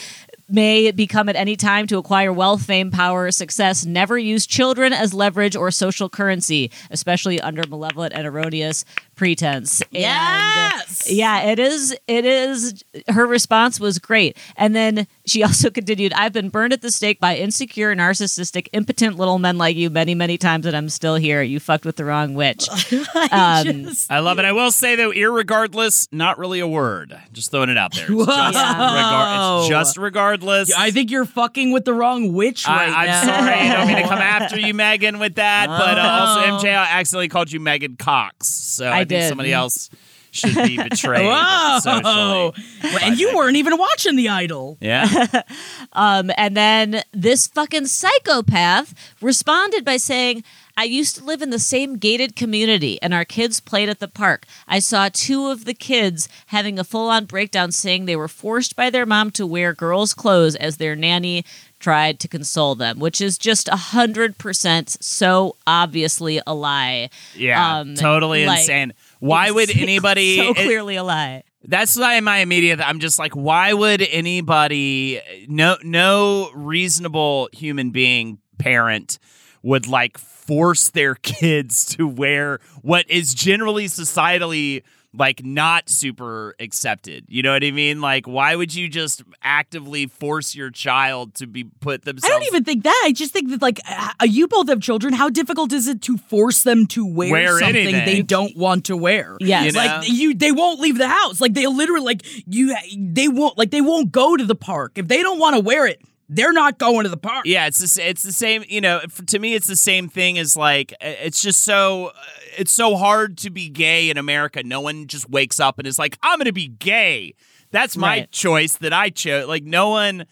may become at any time to acquire wealth, fame, power, success. Never use children as leverage or social currency, especially under malevolent and erroneous pretense. And, uh, Yes! yeah, it is. It is. Her response was great, and then she also continued, "I've been burned at the stake by insecure, narcissistic, impotent little men like you many, many times, and I'm still here. You fucked with the wrong witch." I Um, just- I love it. I will say though, irregardless, not really a word. Just throwing it out there. It's just, Whoa. regar- it's just regardless. I think you're fucking with the wrong witch I, right I'm now. sorry. I don't mean to come after you, Megan, with that. But uh, also, Oh. MJ, I accidentally called you Megan Cox. So I, I think did. somebody else should be betrayed Whoa! Well, and you weren't even watching The Idol. Yeah. Um, and then this fucking psychopath responded by saying, I used to live in the same gated community, and our kids played at the park. I saw two of the kids having a full on breakdown saying they were forced by their mom to wear girls' clothes as their nanny tried to console them, which is just a hundred percent so obviously a lie. Yeah, Um, totally like, insane. Why would anybody? so it- clearly a lie? That's why in my immediate. I'm just like, why would anybody? No, no reasonable human being parent would like force their kids to wear what is generally societally like not super accepted. You know what I mean? Like, why would you just actively force your child to be put themselves? I don't even think that. I just think that, like, uh, you both have children. How difficult is it to force them to wear, Wear something anything. they don't want to wear? Yes. You know? like you, they won't leave the house. Like they literally, like you, they won't, like they won't go to the park if they don't want to wear it. They're not going to the park. Yeah, it's the, it's the same. You know, to me, it's the same thing as like it's just so uh, it's so hard to be gay in America. No one just wakes up and is like, I'm going to be gay. That's my Right. choice that I chose. Like no one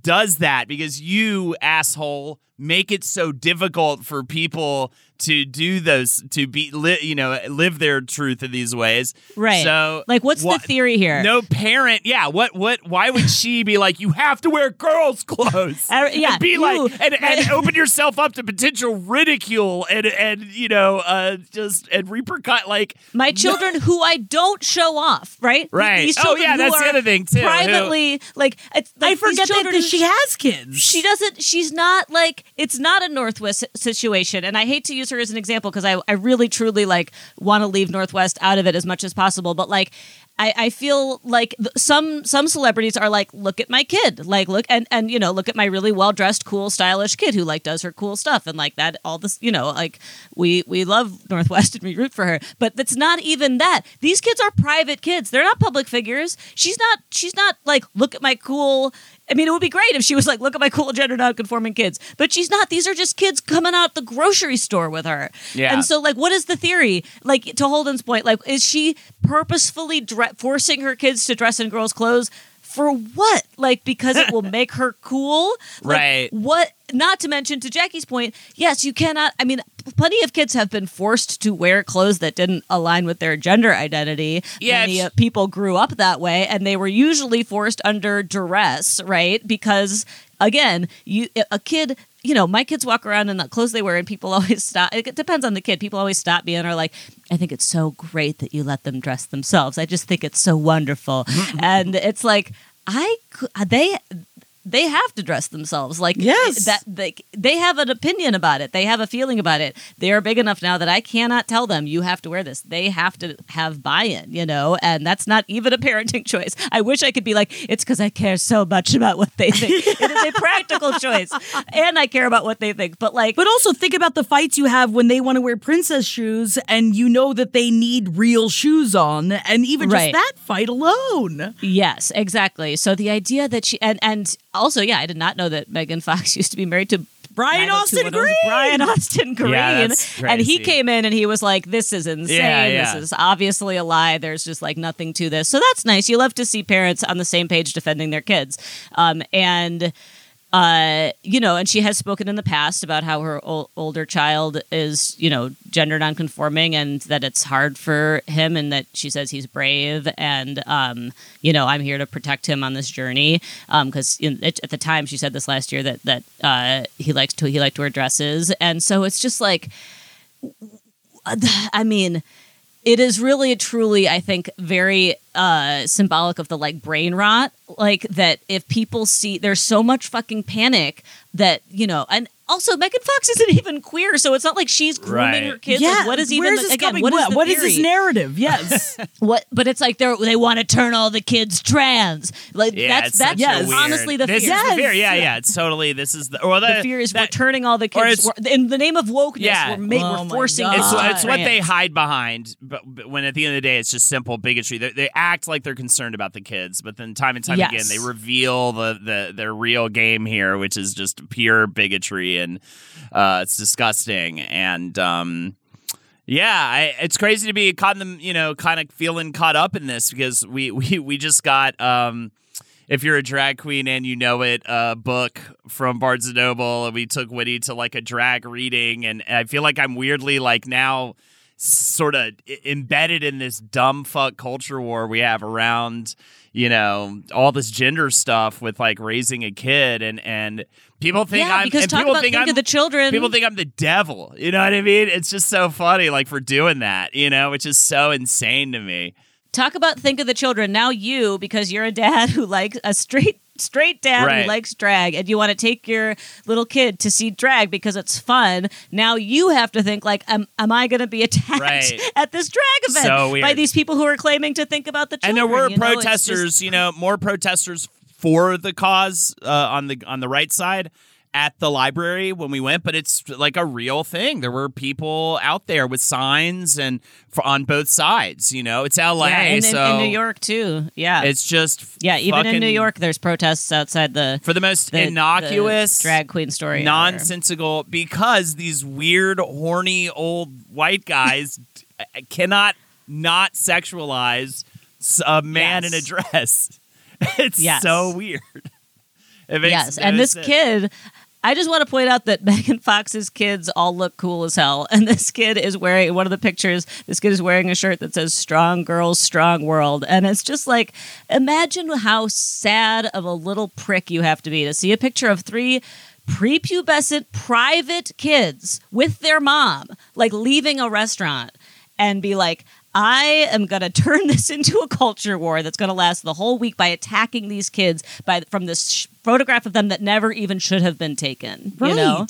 does that because you asshole make it so difficult for people to do those to be li- you know live their truth in these ways Right. so Like, what's what- the theory here? no parent yeah what what why would she be like you have to wear girls clothes Uh, yeah, and be you- like and, and open yourself up to potential ridicule and and you know uh just and repercut like My children who I don't show off, right? Right. These Oh, children yeah, that's the other thing, too, who- Privately, like, it's, like I forget that, children that she has kids. She doesn't. She's not like it's not a North West situation, and I hate to use as an example because I I really truly like want to leave North West out of it as much as possible. But like, I I feel like th- some some celebrities are like, look at my kid, like look and and you know look at my really well dressed, cool, stylish kid who like does her cool stuff and like that all this you know like we we love North West and we root for her, but that's not even that. These kids are private kids. They're not public figures. She's not. She's not like look at my cool. I mean, it would be great if she was like, look at my cool gender nonconforming kids. But she's not. These are just kids coming out the grocery store with her. Yeah. And so, like, what is the theory? Like, to Holden's point, like, is she purposefully dre- forcing her kids to dress in girls' clothes? For what? Like, because it will make her cool? Like, Right. What? Not to mention, to Jackie's point, yes, you cannot. I mean, plenty of kids have been forced to wear clothes that didn't align with their gender identity. Yeah, Many uh, people grew up that way, and they were usually forced under duress, right? Because again, you a kid. You know, my kids walk around in the clothes they wear, and people always stop. It depends on the kid. People always stop me and are like, "I think it's so great that you let them dress themselves. I just think it's so wonderful." Mm-hmm. and it's like, I they they have to dress themselves. Like Yes. that they, they have an opinion about it. They have a feeling about it. They are big enough now that i cannot tell them you have to wear this. They have to have buy-in you know? And that's not even a parenting choice. I wish i could be like it's because i care so much about what they think. It is a practical choice. And i care about what they think. But like But also think about the fights you have when they want to wear princess shoes and you know that they need real shoes on, and even just that fight alone. Yes, exactly. So the idea that she and and also, yeah, I did not know that Megan Fox used to be married to Brian Austin Green. Brian Austin Green. Yeah, and he came in and he was like, "This is insane. Yeah, yeah. This is obviously a lie. There's just like nothing to this." So that's nice. You love to see parents on the same page defending their kids. Um, and uh, you know, and she has spoken in the past about how her ol- older child is, you know, gender nonconforming and that it's hard for him and that she says he's brave and, um, you know, I'm here to protect him on this journey. Um, cause in, at, at the time she said this last year that, that, uh, he likes to, he liked to wear dresses. And so it's just like, I mean, it is really truly i think very uh symbolic of the like brain rot like that if people see there's so much fucking panic that you know and also Megan Fox isn't even queer, so it's not like she's grooming Right. her kids. Like, what is even where's the, this again? coming? what is the what is this narrative? Yes. What? But it's like they they want to turn all the kids trans. Like yeah that's that's yes. honestly the this fear. is the fear yeah yeah it's totally this is the or the, The fear is we're that- turning all the or kids it's- we're- in the name of wokeness. Yeah. We're, ma- Oh we're forcing. It's, to be it's what they hide behind, but, but when at the end of the day, it's just simple bigotry. They, they act like they're concerned about the kids, but then time and time Yes. again, they reveal the, the their real game here, which is just pure bigotry, and uh, it's disgusting. And um, yeah, I, it's crazy to be caught in the you know kind of feeling caught up in this because we we we just got um, if you're a drag queen and you know it, uh, book from Barnes and Noble, and we took Woody to like a drag reading, and I feel like I'm weirdly like now sort of embedded in this dumb fuck culture war we have around you know all this gender stuff with like raising a kid and and people think yeah, I'm because talk people about think think of the children. people think I'm the devil you know what I mean it's just so funny like for doing that you know which is so insane to me talk about think of the children. Now you, because you're a dad who likes a straight straight dad Right. who likes drag and you want to take your little kid to see drag because it's fun. Now you have to think like, am, am I going to be attacked Right. at this drag event So by these people who are claiming to think about the and there were you know? Protesters just- you know more protesters for the cause uh, on the on the right side at the library when we went but it's like a real thing there were people out there with signs and for, on both sides you know it's la yeah, and in, so in New York too. Yeah, it's just yeah. Even in New York, there's protests outside the for the most the- innocuous the drag queen story. nonsensical because these weird horny old white guys uh, cannot not sexualize a man Yes. in a dress it's Yes. so weird makes yes, and this sense. kid. I just want to point out that Megan Fox's kids all look cool as hell. And this kid is wearing one of the pictures, this kid is wearing a shirt that says Strong Girls, Strong World. And it's just like, imagine how sad of a little prick you have to be to see a picture of three prepubescent private kids with their mom, like leaving a restaurant and be like, I am going to turn this into a culture war that's going to last the whole week by attacking these kids by from this sh- photograph of them that never even should have been taken. Right. You know?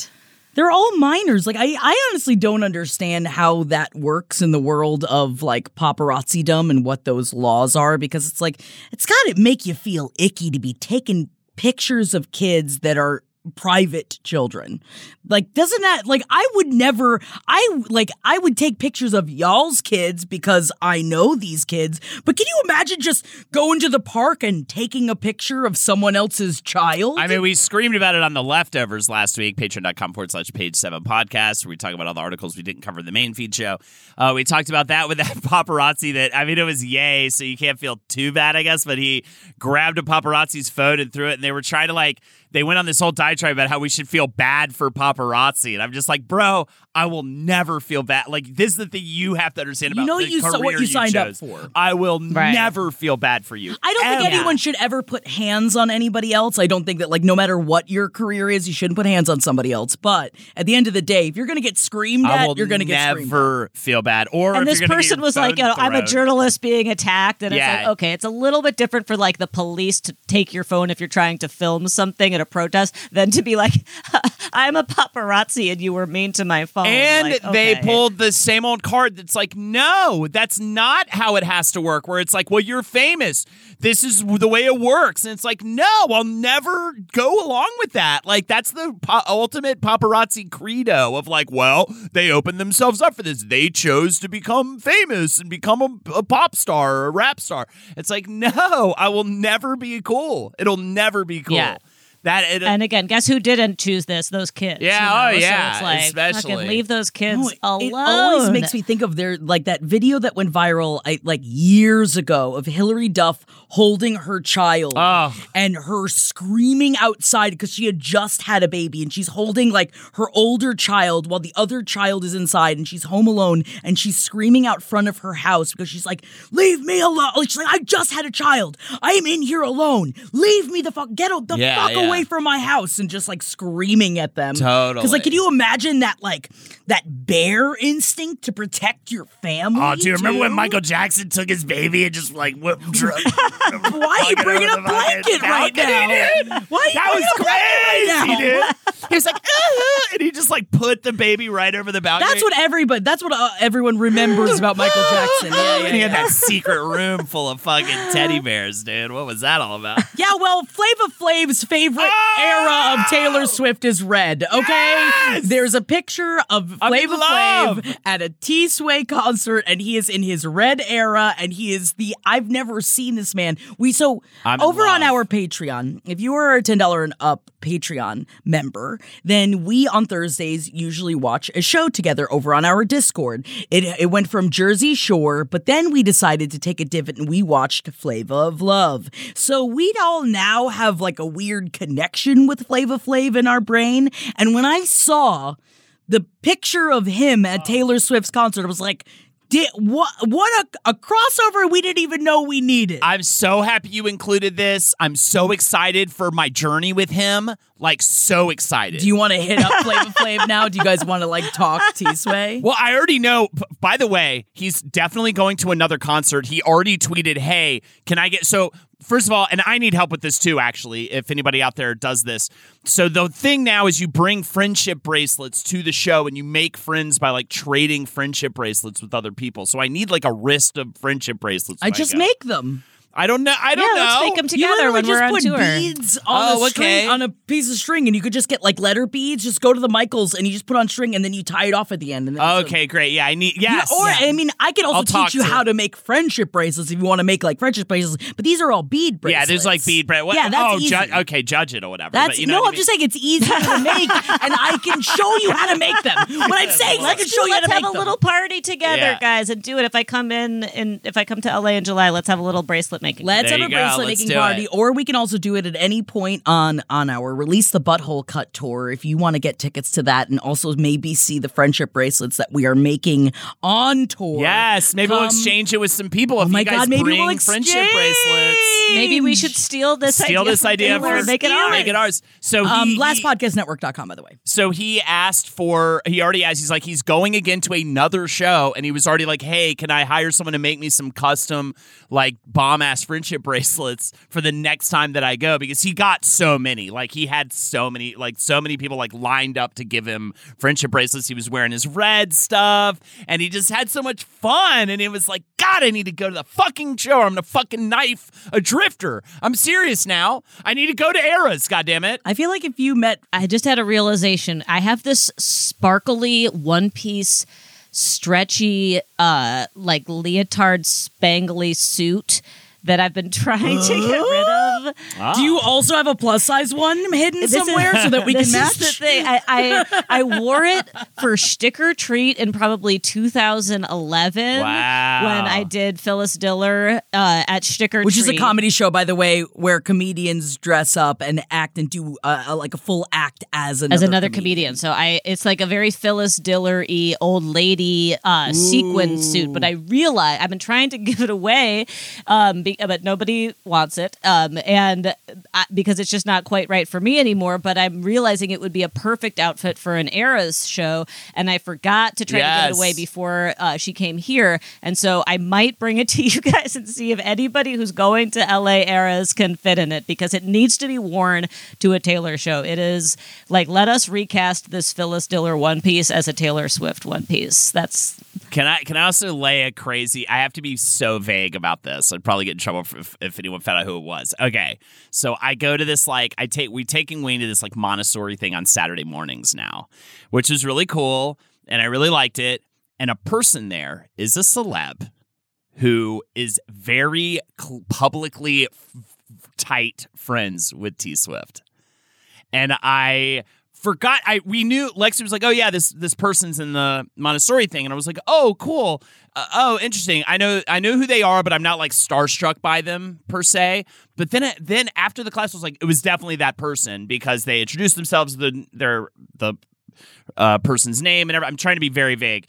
They're all minors. Like I, I honestly don't understand how that works in the world of like paparazzi dumb and what those laws are because it's like it's got to make you feel icky to be taking pictures of kids that are private children. Like doesn't that like I would never I like I would take pictures of y'all's kids because I know these kids. But can you imagine just going to the park and taking a picture of someone else's child? I mean, we screamed about it on the leftovers last week, patreon.com forward slash page seven podcast, where we talk about all the articles we didn't cover in the main feed show. Uh, we talked about that with that paparazzi that, I mean, it was yay, so you can't feel too bad, I guess, but he grabbed a paparazzi's phone and threw it, and they were trying to, like, they went on this whole diatribe about how we should feel bad for paparazzi. And I'm just like, bro, I will never feel bad. Like, this is the thing you have to understand about You know the you saw- what career you signed up chose. for. I will Right. never feel bad for you. I don't think anyone should ever put hands on anybody else. I don't think that, like, no matter what your career is, you shouldn't put hands on somebody else. But at the end of the day, if you're going to get screamed at, you're going to get screamed never feel bad. Or And if this you're person was like, phone you know, I'm a journalist being attacked. And Yeah. it's like, okay, it's a little bit different for like the police to take your phone if you're trying to film something at a protest than to be like, I'm a paparazzi and you were mean to my phone. And Like, they pulled the same old card that's like, no, that's not how it has to work. Where it's like, well, you're famous. This is the way it works. And it's like, no, I'll never go along with that. Like, that's the po- ultimate paparazzi credo of like, well, they opened themselves up for this. They chose to become famous and become a, a pop star or a rap star. It's like, no, I will never be cool. It'll never be cool. Yeah. That it, And again, guess who didn't choose this? Those kids. Yeah, you oh, know? oh, So yeah, it's like, especially. fucking leave those kids No, it- alone. It always makes me think of their like that video that went viral I, like years ago of Hilary Duff holding her child Oh. and her screaming outside because she had just had a baby and she's holding like her older child while the other child is inside and she's home alone and she's screaming out front of her house because she's like, "Leave me alone!" Like she's like, "I just had a child. I am in here alone. Leave me the fuck get o- the Yeah, fuck yeah. away from my house!" And just like screaming at them. Totally. Because like, can you imagine that like that bear instinct to protect your family? Oh, do you remember when? Michael Jackson took his baby and just like whipped? Why are you bringing a blanket right now? Why are you That was bringing a blanket right crazy, dude. He was like, "Ah," and he just like put the baby right over the balcony. That's what everybody. That's what uh, everyone remembers about Michael Jackson. Yeah, yeah, And he had yeah. that secret room full of fucking teddy bears, dude. What was that all about? Yeah, well, Flava Flav's favorite era of Taylor Swift is red. Okay, Yes! there's a picture of I'm in Flava love. Flav at a T Sway concert, and he is in his red era, and he is the I've never seen this man. We so I'm over on our Patreon. If you are a ten dollar and up Patreon member, then we on Thursdays usually watch a show together over on our Discord. It it went from Jersey Shore, but then we decided to take a divot and we watched Flavor of Love. So we'd all now have like a weird connection with Flava Flav in our brain. And when I saw the picture of him at Taylor Swift's concert, I was like, did, what what a, a crossover we didn't even know we needed. I'm so happy you included this. I'm so excited for my journey with him. Like so excited. Do you want to hit up Flava Flav now? Do you guys want to like talk T Sway? Well, I already know. b- By the way, he's definitely going to another concert. He already tweeted, "Hey, can I get so?" First of all, and I need help with this too. Actually, if anybody out there does this, so the thing now is you bring friendship bracelets to the show, and you make friends by like trading friendship bracelets with other people. So I need like a wrist of friendship bracelets. I just go. make them. I don't know. I don't yeah, know. let's make them You together literally when just we're on put tour. beads on Oh, a string okay. on a piece of string, and you could just get like letter beads. Just go to the Michaels and you just put on string, and then you tie it off at the end. And then it's a- Okay, great. Yeah, I need. Yeah, Yes. or I mean, I can also I'll teach you to- how to make friendship bracelets if you want to make like friendship bracelets. But these are all bead bracelets. yeah, there's like bead bread. What? Yeah, that's oh, easy. ju- okay, judge it or whatever. That's but you know no. what I I'm mean? just saying it's easy to make, and I can show you how to make them. What I'm saying is I can show you how let's have a little party together, guys, and do it. If I come in and if I come to LA in July, let's have a little bracelet making. Let's There have a go. bracelet Let's making party, it. or we can also do it at any point on on our release the butthole cut tour if you want to get tickets to that, and also maybe see the friendship bracelets that we are making on tour. Yes, maybe we'll exchange it with some people. If Oh my you guys God, maybe bring we'll friendship exchange. bracelets. Maybe we should steal this Steal idea this idea Taylor for and make it ours. Make it ours. So Um, he, he- lastpodcastnetwork.com, by the way. so he asked for. He already asked. He's like he's going again to another show, and he was already like, "Hey, can I hire someone to make me some custom like bomb ass friendship bracelets for the next time that I go?" Because he got so many. Like he had so many. Like so many people like lined up to give him friendship bracelets. He was wearing his red stuff, and he just had so much fun. And it was like, God, I need to go to the fucking show. I'm gonna fucking knife a drifter. I'm serious now. I need to go to Eras. God damn it. I feel like if you met I just had a realization. I have this sparkly one piece, stretchy, uh, like leotard spangly suit that I've been trying to get rid of. Do you also have a plus size one hidden This is- somewhere so that we can this match? Is the thing. I, I I wore it for Sticker Treat in probably 2011 Wow. when I did Phyllis Diller uh, at Sticker Treat. Which is a comedy show, by the way, where comedians dress up and act and do uh, a, like a full act as another as another comedian. So I it's like a very Phyllis Diller y old lady uh sequin suit. But I realize I've been trying to give it away, um, be, but nobody wants it. Um, and I, because it's just not quite right for me anymore. But I'm realizing it would be a perfect outfit for an Eras show, and I forgot to try to give it away before uh, she came here. And so I might bring it to you guys and see if anybody who's going to LA Eras can fit in it because it needs to be worn to a Taylor show. It is like let us recast this Phyllis Diller one piece as a Taylor Swift one piece. That's Can I can I also lay a crazy? I have to be so vague about this. I'd probably get in trouble if, if anyone found out who it was. Okay, so I go to this like I take we taking Wayne to this like Montessori thing on Saturday mornings now, which is really cool, and I really liked it. And a person there is a celeb who is very cl- publicly f- tight friends with T Swift, and I forgot I we knew Lexi was like, "Oh yeah, this this person's in the Montessori thing." And I was like, "Oh, cool. Uh, oh, interesting. I know I know who they are, but I'm not like starstruck by them per se." But then then after the class was like it was definitely that person because they introduced themselves the their the uh, person's name and everything. I'm trying to be very vague.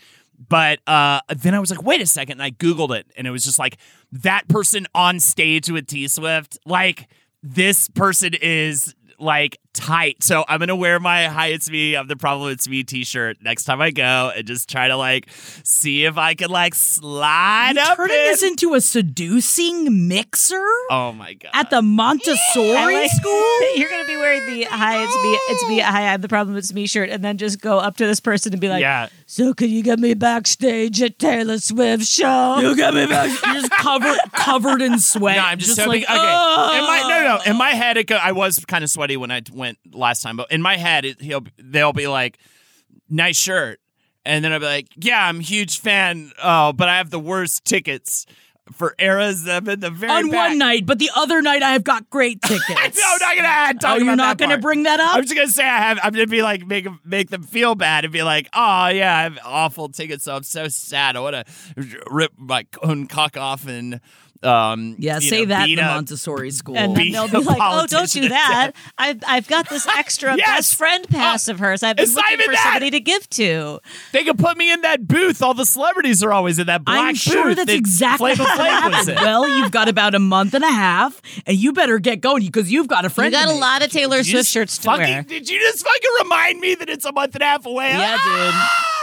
But uh, then I was like, wait a second. And I Googled it and it was just like that person on stage with T Swift. Like, this person is like tight. So I'm gonna wear my hi it's me, I'm the problem it's me t-shirt next time I go and just try to like see if I can like slide up Turning in. this into a seducing mixer Oh my god. at the Montessori I like- school. You're gonna be wearing the hi it's me it's me hi I'm the problem it's me shirt and then just go up to this person and be like yeah. so can you get me backstage at Taylor Swift show You got me back. You're just covered covered in sweat. No, I'm just, like, hoping. okay, "Oh." in my no, no, in my oh. head, it go, I was kind of sweaty when I went last time, but in my head, it, he'll they'll be like, "Nice shirt," and then I'll be like, "Yeah, I'm a huge fan. Oh, but I have the worst tickets." for Arizona in the very On back. one night, but the other night I've got great tickets. no, I'm not gonna add. Oh, you're not going gonna bring that up? I'm just gonna say I have. I'm gonna be like make make them feel bad and be like, oh yeah, I have awful tickets, so I'm so sad. I want to rip my own cock off and um yeah, say know, that in beat the a- Montessori school. And then they'll be like, "Oh, don't do that! I've I've got this extra Yes! best friend pass of hers. I've been looking for that! somebody to give to." They could put me in that booth. All the celebrities are always in that black I'm sure booth that's that exactly Flavor what happened. Well, you've got about a month and a half, and you better get going because you've got a friend. You friend. got a make. lot of Taylor Did Swift shirts to fucking, wear. Did you just fucking remind me that it's a month and a half away? Yeah, dude.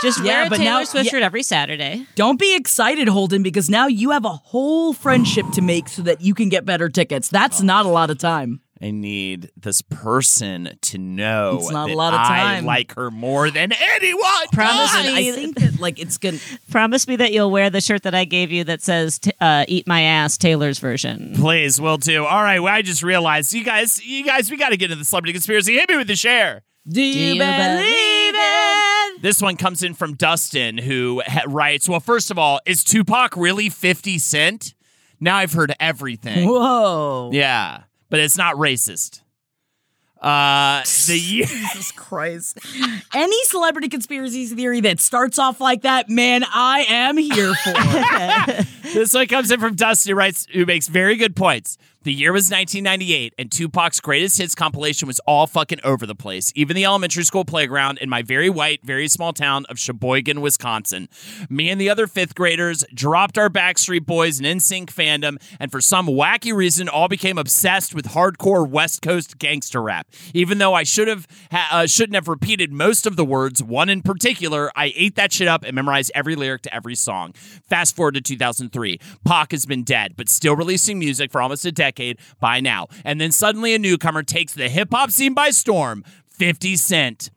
Just Yeah, wear a but Taylor now- Swift yeah. shirt every Saturday. Don't be excited, Holden, because now you have a whole friendship to make so that you can get better tickets. That's Oh. not a lot of time. I need this person to know It's not a lot of time. I time. like her more than anyone. Promise me- I think that like it's gonna. Promise me that you'll wear the shirt that I gave you that says t- uh, "Eat My Ass" Taylor's version. Please, will do. All right, well, I just realized you guys, you guys, we got to get into the celebrity conspiracy. Hit me with the share. Do you, you believe it? This one comes in from Dustin, who ha- writes, "Well, first of all, is Tupac really Fifty Cent? Now I've heard everything. Whoa! Yeah, but it's not racist. Uh, the year." Jesus Christ. Any celebrity conspiracy theory that starts off like that, man, I am here for. This one comes in from Dusty, writes, who makes very good points. The year was 1998, and Tupac's greatest hits compilation was all fucking over the place. Even the elementary school playground in my very white, very small town of Sheboygan, Wisconsin. Me and the other fifth graders dropped our Backstreet Boys and NSYNC fandom, and for some wacky reason, all became obsessed with hardcore West Coast gangster rap. Even though I should have ha- uh, shouldn't have repeated most of the words, one in particular, I ate that shit up and memorized every lyric to every song. Fast forward to 2003, Pac has been dead, but still releasing music for almost a decade by now. And then suddenly a newcomer takes the hip hop scene by storm 50 Cent.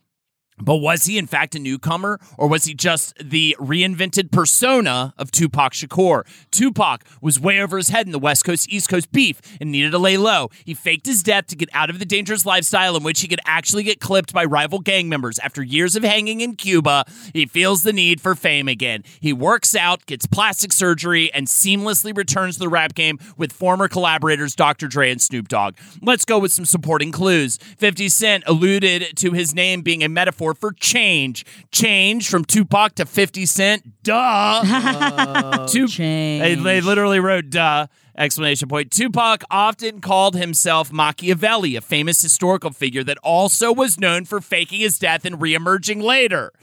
But was he in fact a newcomer, or was he just the reinvented persona of Tupac Shakur? Tupac was way over his head in the West Coast East Coast beef and needed to lay low. He faked his death to get out of the dangerous lifestyle in which he could actually get clipped by rival gang members. After years of hanging in Cuba, he feels the need for fame again. He works out, gets plastic surgery, and seamlessly returns to the rap game with former collaborators Dr. Dre and Snoop Dogg. Let's go with some supporting clues. 50 Cent alluded to his name being a metaphor for change. Change from Tupac to 50 Cent. Duh. Tu- change. They, they literally wrote duh. Explanation point. Tupac often called himself Machiavelli, a famous historical figure that also was known for faking his death and reemerging later.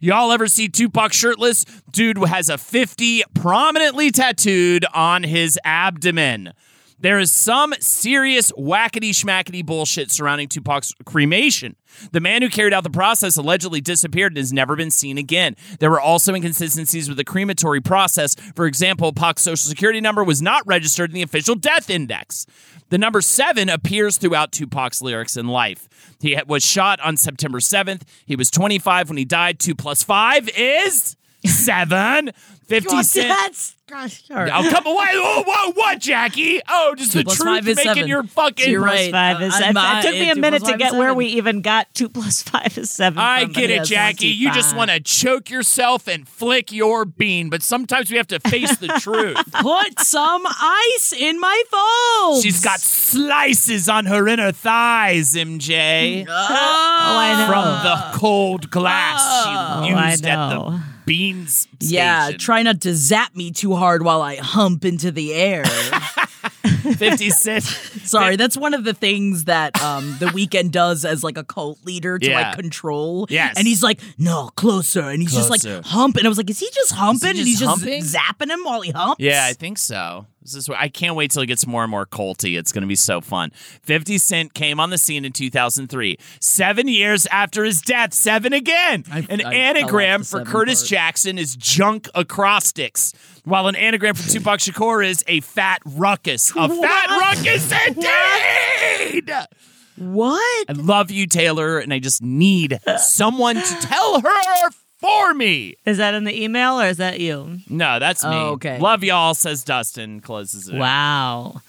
Y'all ever see Tupac shirtless? Dude has a 50 prominently tattooed on his abdomen. There is some serious whackety schmackety bullshit surrounding Tupac's cremation. The man who carried out the process allegedly disappeared and has never been seen again. There were also inconsistencies with the crematory process. For example, Pac's social security number was not registered in the official death index. The number seven appears throughout Tupac's lyrics in life. He was shot on September 7th. He was 25 when he died. Two plus five is seven. 50 What's Cent. that? Gosh, all right. Oh, come away. Whoa, whoa, whoa, what, Jackie? Oh, just the plus truth making seven. your fucking. You're right. Five is Uh, seven. my- It took me a minute to get where we even got two plus five is seven. I get it, Jackie. let's You just want to choke yourself and flick your bean, but sometimes we have to face the truth. Put some ice in my phone. She's got slices on her inner thighs, MJ. Oh, I know. From the cold glass Oh, she I used at the beans Yeah, try not to zap me too hard while I hump into the air. 50 Cent. Sorry, that's one of the things that um the Weeknd does as like a cult leader to Yeah. like control. Yes. And he's like, no, closer. And he's just Closer. like humping. I was like, is he just humping? and just he's just humping? zapping him while he humps? Yeah, I think so. This is I can't wait till it gets more and more culty. It's going to be so fun. 50 Cent came on the scene in 2003. Seven years after his death, seven again. I- an I anagram the for seven Curtis part. Jackson is junk acrostics, while an anagram for Tupac Shakur is a fat ruckus. A fat ruckus indeed! What? I love you, Taylor, and I just need someone to tell her for me. Is that in the email or is that you? No, that's me. Oh, okay. Love y'all, says Dustin, closes it. Wow.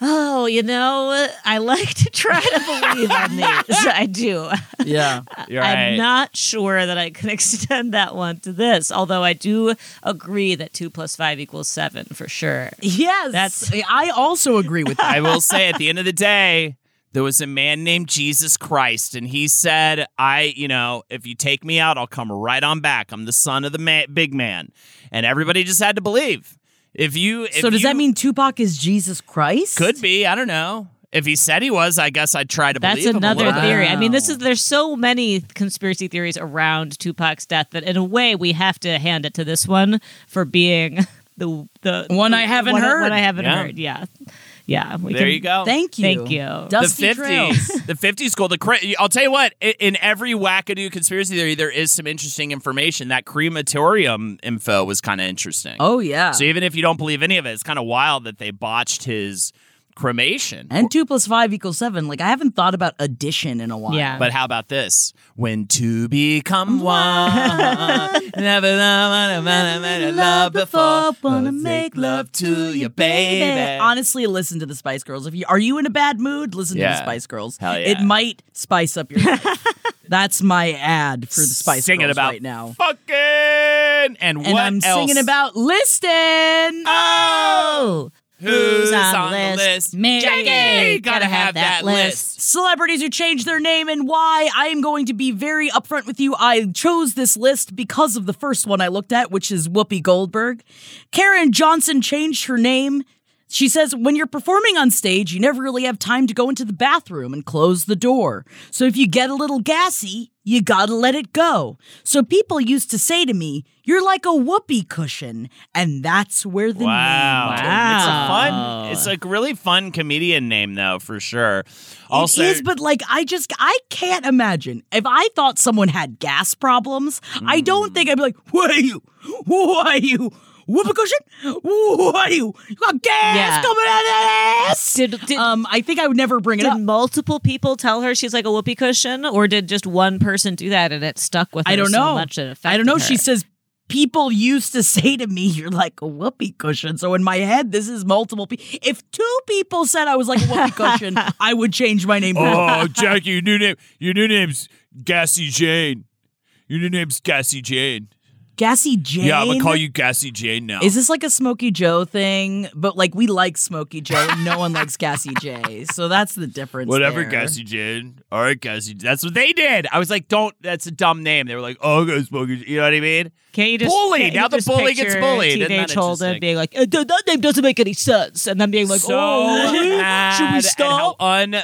Oh, you know, I like to try to believe on these. I do. Yeah. You're. I'm not sure that I can extend that one to this, although I do agree that two plus five equals seven for sure. Yes, That's- I also agree with that. I will say at the end of the day, there was a man named Jesus Christ, and he said, I, you know, if you take me out, I'll come right on back. I'm the son of the ma- big man. And everybody just had to believe. If you. If so does you- that mean Tupac is Jesus Christ? Could be. I don't know. If he said he was, I guess I'd try to That's believe him a another little bit. theory. I mean, this is there's so many conspiracy theories around Tupac's death that in a way we have to hand it to this one for being the the One I haven't one, heard. One I haven't Yeah. heard. Yeah, yeah. We There can- you go. Thank you. Thank you. Dusty the Trails. fifties, the fifties school. The cra- I'll tell you what. i- In every wackadoo conspiracy theory, there is some interesting information. That crematorium info was kind of interesting. Oh yeah. So even if you don't believe any of it, it's kind of wild that they botched his cremation. and two plus five equals seven. Like I haven't thought about addition in a while. Yeah. But how about this? When two become one, never love before, wanna make love to you, baby. Honestly, listen to the Spice Girls. If you are you in a bad mood, listen to the Spice Girls. Hell yeah. It might spice up your life. That's my ad for the Spice Singing Girls about right now. fucking and, And what I'm else? singing about Liston. Oh, who's on on the list? list? Me. Jackie, Gotta have that list. Celebrities who changed their name and why. I am going to be very upfront with you. I chose this list because of the first one I looked at, which is Whoopi Goldberg. Caryn Johnson changed her name. She says, when you're performing on stage, you never really have time to go into the bathroom and close the door. So if you get a little gassy, you gotta let it go. So people used to say to me, you're like a whoopee cushion. And that's where the Wow. name came It's a fun, it's a really fun comedian name, though, for sure. Also, it is, but like I just I can't imagine if I thought someone had gas problems. I don't mm. think I'd be like, "Who are you? Who are you? Whoopee cushion? Who are you? You got gas Yeah. coming out of that ass." Did, did, um, I think I would never bring it did up. multiple people tell her she's like a whoopee cushion, or did just one person do that and it stuck with her I don't so know. much it I don't know. affected She says people used to say to me, "You're like a whoopee cushion." So in my head, this is multiple people. If two people said I was like a whoopee cushion, I would change my name. oh, Jackie, your new name, your new name's Gassy Jane. Your new name's Gassy Jane. Gassy Jane. Yeah, I'm gonna call you Gassy Jane now. Is this like a Smokey Joe thing? But like we like Smokey Joe, no one likes Gassy J. So that's the difference. Whatever, there. Gassy Jane. All right, Gassy. That's what they did. I was like, don't. That's a dumb name. They were like, oh, go smoking. You know what I mean? Can't you just Bully! Now the bully gets bullied. Teenage Holden being like, "Uh, that name doesn't make any sense, and then being like, so "Oh, should we stop?" how un-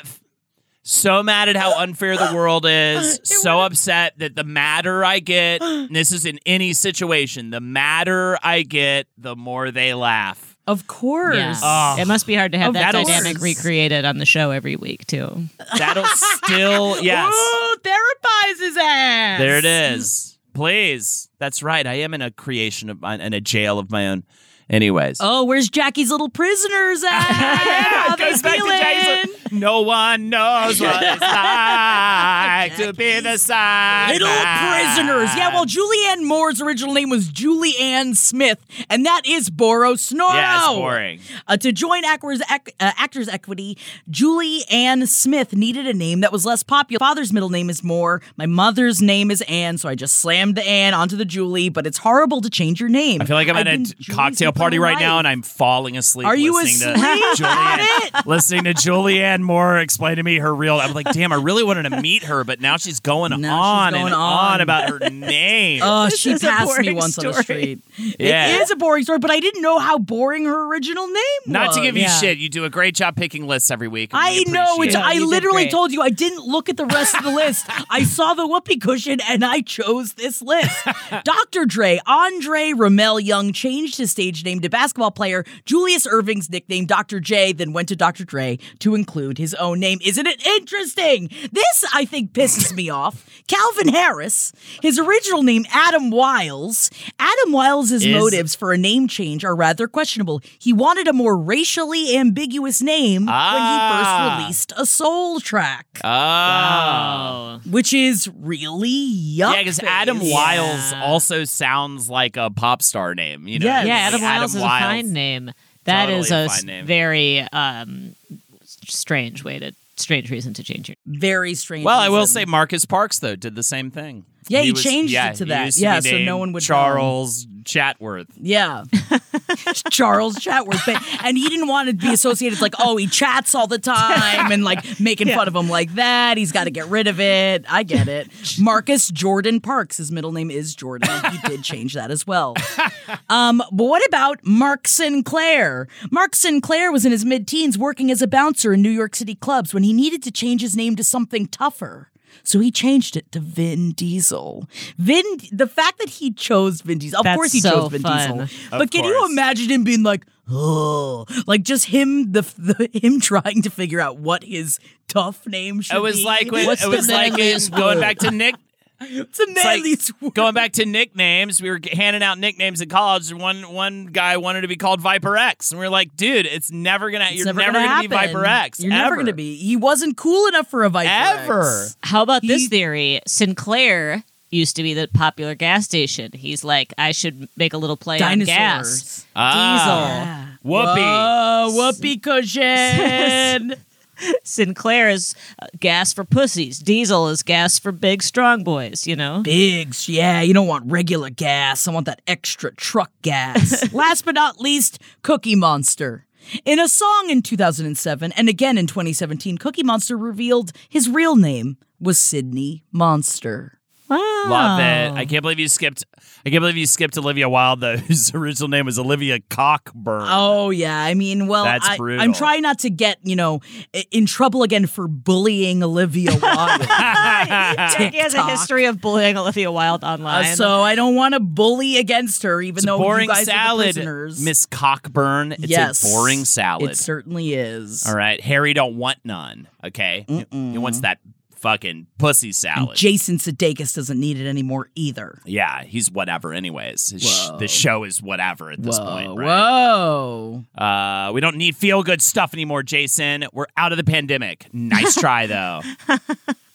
so mad at how unfair the world is. so upset that the madder I get, and this is in any situation, the madder I get, the more they laugh. Of course. Yeah. Oh. it must be hard to have Of that course. dynamic recreated on the show every week too. That'll still, yes. Ooh, therapize his ass. There it is. Please. That's right. I am in a creation of mine, in a jail of my own. Anyways. Oh, where's Jackie's little prisoners at? Yeah, goes back to. No one knows what it's like to be the side. Little prisoners. Yeah, well, Julianne Moore's original name was Julianne Smith, and that is Boro Snoro. Yeah, it's boring. Uh, to join Actors, Ec- uh, Actors Equity, Julie Ann Smith needed a name that was less popular. Father's middle name is Moore. My mother's name is Ann, so I just slammed the Ann onto the Julie, but it's horrible to change your name. I feel like I'm I've at a Julie's cocktail entire party right now and I'm falling asleep. Are you listening asleep to Julianne, listening to Julianne Moore explain to me her real. I'm like, damn, I really wanted to meet her, but now she's going Now she's on going and on. on about her name. Oh, This she passed me boring once on the street. Yeah. It is a boring story, but I didn't know how boring her original name Not was. to give you Yeah. shit, you do a great job picking lists every week. and we I know. appreciate It's, it. I literally told you I didn't look at the rest of the list. I saw the whoopee cushion and I chose this list. Dr. Dre, Andre Romelle Young changed his stage name a basketball player Julius Erving's nickname, Dr. J, then went to Dr. Dre to include his own name. Isn't it interesting? This, I think, pisses me off. Calvin Harris, his original name, Adam Wiles. Adam Wiles' Is- motives for a name change are rather questionable. He wanted a more racially ambiguous name when he Ah. first released a soul track, Oh. which is really yuck. Yeah, because Adam. Wiles also sounds like a pop star name. You know, Yes. Yeah, Adam Wiles is a fine name. That Totally is a a fine s- name. very um, strange way to strange reason to change your. Very strange. Well, I will reason. say Marcus Parks though did the same thing. Yeah, he was- changed it to that. Yeah, be so no one would know. Charles Chatworth. Yeah. Charles Chatworth. But, and he didn't want to be associated like, oh, he chats all the time and like making fun of him like that. He's got to get rid of it. I get it. Marcus Jordan Parks. His middle name is Jordan. He did change that as well. Um, but what about Mark Sinclair? Mark Sinclair was in his mid teens working as a bouncer in New York City clubs when he needed to change his name to something tougher. So he changed it to Vin Diesel. Vin, the fact that he chose Vin Diesel, of That's course he so chose Vin fun. Diesel. But can you imagine him being like, oh, like just him, the, the him trying to figure out what his tough name should be? It was be? like when, it was like in, going back to Nick. It's a It's like manliest word. going back to nicknames. We were handing out nicknames in college, and one one guy wanted to be called Viper X, and we are like, "Dude, it's never gonna. It's you're never, never, gonna, gonna, be. Viper X. You're never gonna be. He wasn't cool enough for a Viper Ever. X. How about this theory? Sinclair used to be the popular gas station. He's like, I should make a little play on gas. Diesel. Ah. Whoopee. Whoa, whoopee cushion. Sinclair is uh, gas for pussies. Diesel is gas for big, strong boys. You know. Bigs, yeah, you don't want regular gas. I want that extra truck gas. Last but not least, Cookie Monster. In a song in 2007 and again in 2017, Cookie Monster revealed his real name was Sydney Monster. Wow. Love it. I can't believe you skipped. I can't believe you skipped Olivia Wilde, though, whose original name was Olivia Cockburn. Oh yeah, I mean, well, That's I, brutal. I'm trying not to get you know in trouble again for bullying Olivia Wilde. He has a history of bullying Olivia Wilde Uh, online. so I don't want to bully against her, even It's though boring you guys are the salad, prisoners. Miss Cockburn. It's yes, a boring salad. It certainly is. All right, Harry don't want none. Okay, he, he wants that fucking pussy salad. Jason Sudeikis doesn't need it anymore either. yeah, he's whatever. Anyways, sh- Whoa. the show is whatever at this point. Right? Whoa. Uh, we don't need feel good stuff anymore, Jason. We're out of the pandemic. Nice try though.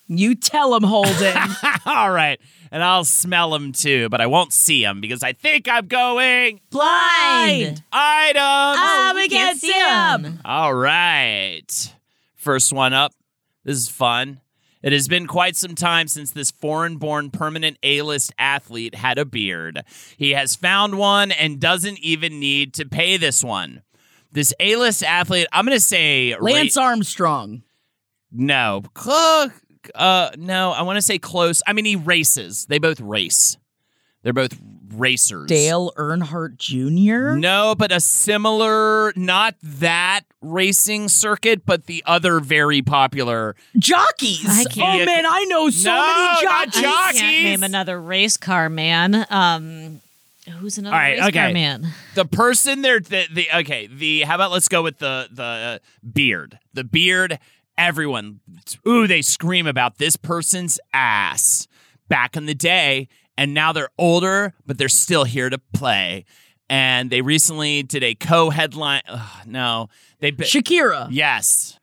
You tell him, Holden. All right, and I'll smell them too, but I won't see them because I think I'm going blind. items. Ah, we we can't can't see see him. 'em. All right. First one up. This is fun. It has been quite some time since this foreign born permanent A list athlete had a beard. He has found one and doesn't even need to pay this one. This A list athlete, I'm going to say. Lance ra- Armstrong. no. Uh, no, I want to say close. I mean, he races. They both race. They're both racers. Dale Earnhardt Jr. No, but a similar, not that racing circuit, but the other very popular. Jockeys. I Oh can't- man, I know so No, many not jockeys. I can't name another race car man. Um, who's another All right, race okay. car man? The person there, the, the okay, the how about let's go with the the uh, beard. The beard. Everyone, ooh, they scream about this person's ass back in the day, and now they're older, but they're still here to play. And they recently did a co-headline. ugh, no, they. Shakira. yes,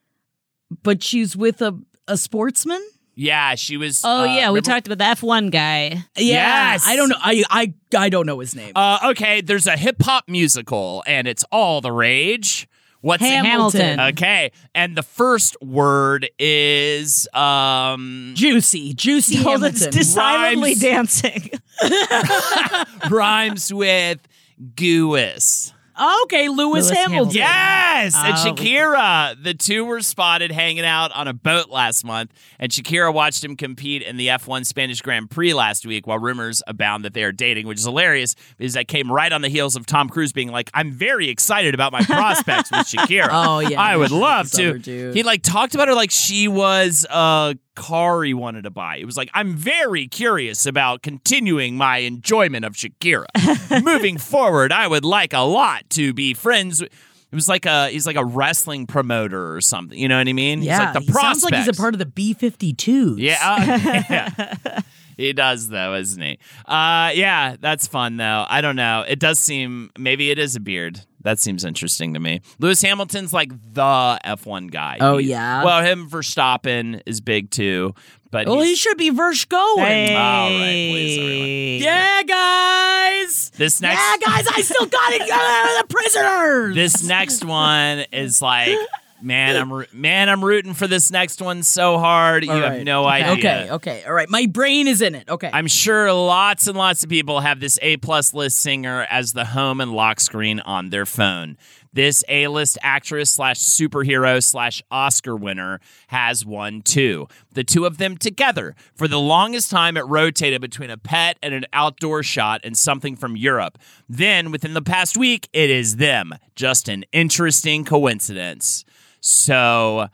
But she's with a, a sportsman? yeah, she was. Oh uh, yeah, we remember- talked about the F one guy. Yeah. Yes. I don't know. I I I don't know his name. Uh, okay, there's a hip hop musical, and it's all the rage. What's it? Hamilton. Okay, and the first word is um Juicy. Juicy Holden's Hamilton. decidedly Rhymes. dancing. rhymes with goois. Oh, okay, Lewis, Lewis Hamilton. Hamilton. Yes, and Oh, we- Shakira. The two were spotted hanging out on a boat last month, and Shakira watched him compete in the F1 Spanish Grand Prix last week while rumors abound that they are dating, which is hilarious because that came right on the heels of Tom Cruise being like, I'm very excited about my prospects with Shakira. Oh, yeah, I would love to. other dude. He like talked about her like she was a car he wanted to buy. It was like, I'm very curious about continuing my enjoyment of Shakira. Moving forward, I would like a lot to be friends. with- It was like a he's like a wrestling promoter or something. You know what I mean? Yeah, he's like the he sounds like he's a part of the B-52s. Yeah, uh, yeah. he does though, isn't he? Uh, yeah, that's fun though. I don't know. It does seem maybe it is a beard. That seems interesting to me. Lewis Hamilton's like the F1 guy. Oh, He- yeah? Well, him Verstappen is big too, But Well, he he's- should be verse going. All right, please, everyone. Yeah, guys. this next Yeah, guys, I still got it. Uh, the prisoners. this next one is like man i'm man i'm rooting for this next one so hard. You All have right. no idea. Okay, okay, all right. My brain is in it. Okay. i'm sure lots and lots of people have this a plus list singer as the home and lock screen on their phone. This a-list actress slash superhero slash oscar winner has one too the two of them together for the longest time it rotated between a pet and an outdoor shot and something from europe. Then within the past week it is them. Just an interesting coincidence so,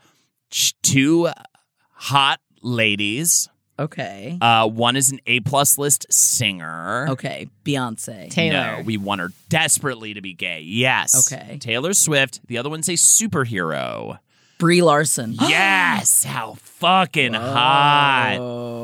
two hot ladies. okay. Uh, one is an A plus list singer. Okay. Beyonce. Taylor. No, we want her desperately to be gay. Yes. Okay. Taylor Swift. The other one's a superhero. Brie Larson. yes. How fucking hot.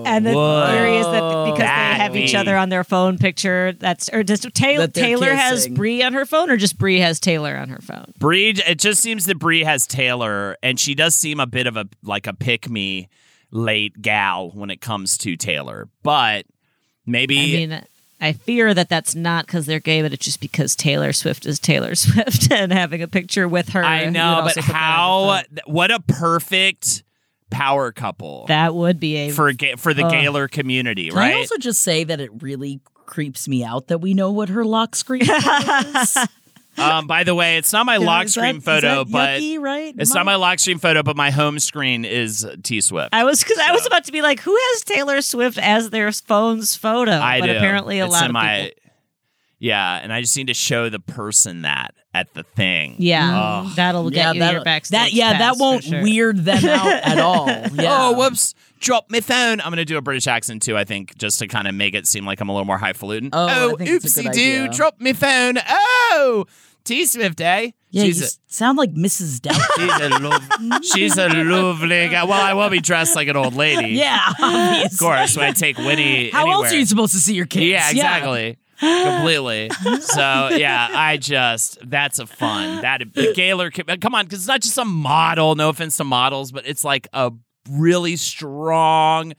And the Whoa. theory is that because That they have each other on their phone picture, that's or does Taylor That they're Taylor has kissing. Brie on her phone, or just Brie has Taylor on her phone? Brie, it just seems that Brie has Taylor, and she does seem a bit of a like a pick me late gal when it comes to Taylor. But maybe I mean, I fear that that's not because they're gay, but it's just because Taylor Swift is Taylor Swift, and having a picture with her. I know, but put that on your how? What a perfect power couple That would be a for ga- for the Ugh. Gaylor community, Can right? I also just say that it really creeps me out that we know what her lock screen is? Um, by the way, it's not my lock Is screen that- photo, is that but yucky, right? it's not my lock screen photo, but my home screen is T Swift. I was because I was about to be like, who has Taylor Swift as their phone's photo? I but do. apparently a It's lot of my, people. Yeah, and I just need to show the person that at the thing. Yeah, Ugh. that'll get you that, your backstage. That yeah, pass that for won't sure. weird them out at all. Yeah. Oh, whoops. Drop my phone. I'm going to do a British accent too, I think, just to kind of make it seem like I'm a little more highfalutin. Oh, I think it's a oopsie good doo. idea. Drop my phone. Oh, T Swift, eh? Yeah, she's, you a, s- sound like Mrs. Doubtfire. she's, a lov- she's a lovely guy. Well, I will be dressed like an old lady. yeah, obviously. Of course, when I take Winnie How anywhere. else are you supposed to see your kids? Yeah, exactly. Completely. So yeah, I just that's a fun that the Gaylor. Come on, because it's not just a model. No offense to models, but it's like a really strong,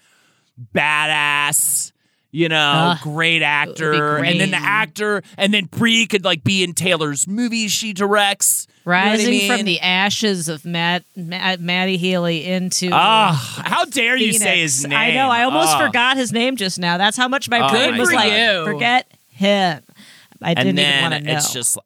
badass. You know, Ugh, great actor, and then the actor, and then Brie could like be in Taylor's movies she directs. You know I Rising from the ashes of Matt, Matt Matty Healy into Ah, how dare you say his name? I know. I almost Ah. forgot his name just now. That's how much my Oh brain my was like, you. forget him. I didn't even want to know. it's just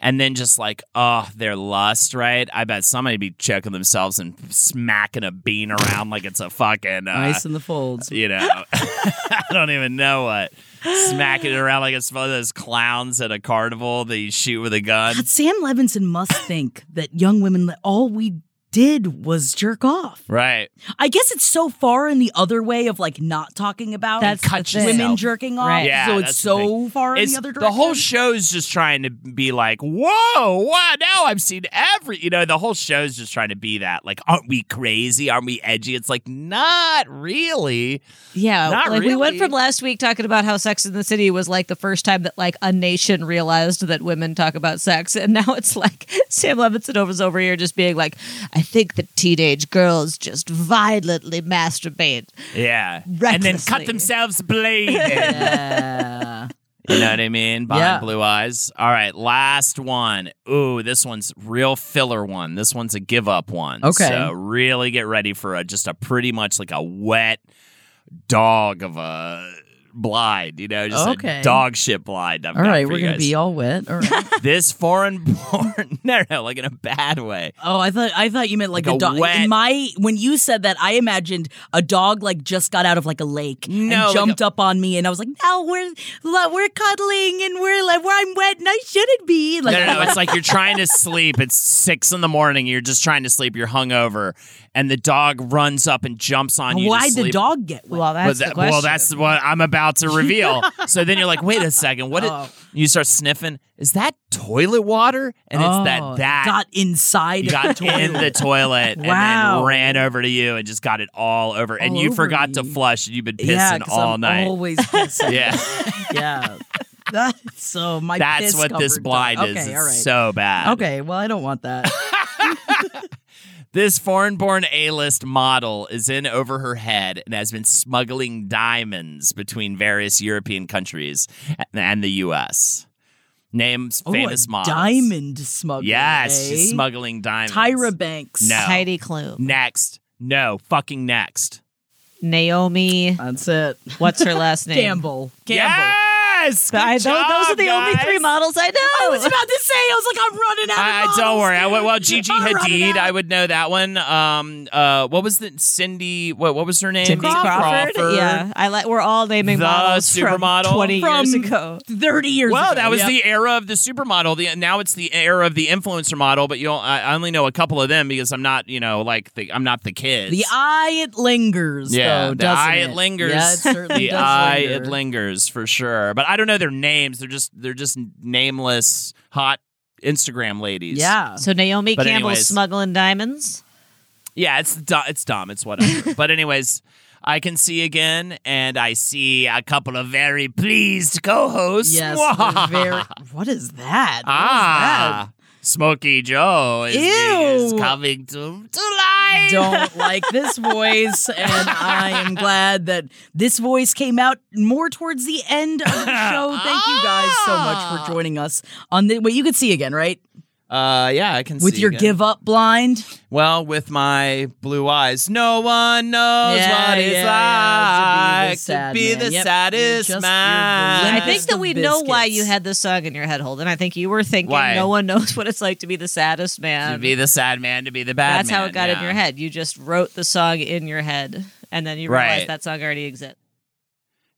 and then just like oh their lust right? I bet somebody be checking themselves and smacking a bean around like it's a fucking uh, Nice in the folds. you know i don't even know what. Smacking it around like it's one of those clowns at a carnival that you shoot with a gun. God, Sam Levinson must think that young women, all we did was jerk off. right I guess it's so far in the other way of like not talking about That's the cut women yourself. jerking off. Right. Yeah, so it's so far in the other direction. the direction. whole show's just trying to be like whoa wow now i've seen every you know the whole show's just trying to be that like aren't we crazy aren't we edgy it's like not really yeah, Not like we went from last week talking about how Sex in the City was like the first time that like a nation realized that women talk about sex, and now it's like Sam Levinson was over here just being like, I think that teenage girls just violently masturbate. Yeah. And then cut themselves bleeding. Yeah. you know what I mean? Behind Yeah. blue eyes. All right, last one. Ooh, this one's real filler one. This one's a give up one. Okay. So really get ready for a just a pretty much like a wet dog of a blind, you know, just Okay. a dog shit blind. I've all got right, for we're you gonna guys. be all wet. All right. this foreign born no no like in a bad way. Oh, I thought I thought you meant like, Like a a dog. wet- my when you said that, I imagined a dog like just got out of like a lake No, and like jumped a- up on me, and I was like, now we're we're cuddling and we're like, where I'm wet and I shouldn't be." Like, no, no, no. It's like you're trying to sleep. It's six in the morning. You're just trying to sleep. You're hungover, and the dog runs up and jumps on you. why'd the dog get wet? Well, that's the that- question. well, that's what I'm about to reveal. so then you're like, wait a second, what? Oh. You start sniffing. Is that toilet water? And it's Oh, that that got inside. got the in the toilet and Wow. then ran over to you and just got it all over. And you over forgot to flush. And you've been pissing yeah, all I'm night. Always pissing. yeah, yeah. That, so my that's what this blind dog. is. Okay, all right. so bad. Okay, well, I don't want that. This foreign born A list model is in over her head and has been smuggling diamonds between various European countries and the U.S. Names Oh, famous a models. diamond smuggler. Yes, eh? she's smuggling diamonds. Tyra Banks. No. Heidi Klum, Next. No, fucking next. Naomi. That's it. What's her last name? Campbell. Campbell. Yes! Good I, those, those are job, the only three models I know. I was about to say, I was like, I'm running out of I, models. don't worry. I, well, Gigi I'm Hadid. I would know that one. Um, uh, what was the Cindy? What what was her name? Cindy Crawford. Yeah, I like. We're all naming The models from supermodel? twenty years ago. 30 years Well, ago. that was Yep. the era of the supermodel. The now it's the era of the influencer model. But you know, I I only know a couple of them because I'm not, you know, like the I'm not the kids. The eye it lingers. yeah, though, the doesn't eye it? it lingers. Yeah, it certainly the does eye linger. it lingers for sure. But I don't know their names. They're just they're just nameless hot Instagram ladies. Yeah. So Naomi But Campbell anyways. smuggling diamonds. Yeah, it's dumb. It's dumb. It's whatever. but anyways, I can see again, and I see a couple of very pleased co-hosts. Yes. we're very, what is that? What is ah, Smokey Joe is, is coming to to life. Don't like this voice, and I am glad that this voice came out more towards the end of the show. Thank you guys so much for joining us on the. Wait, you could see again, right? Uh, yeah, I can With see your again. give up blind. Well, with my blue eyes, no one knows Yeah, what it's sad to be man. the Yep, saddest just- you're the man. I think that of we know why you had this song in your head, Holden. I think you were thinking Why? no one knows what it's like to be the saddest man. to be the sad man, to be the bad That's man. how it got yeah. in your head. You just wrote the song in your head, and then you Right. realized that song already exists.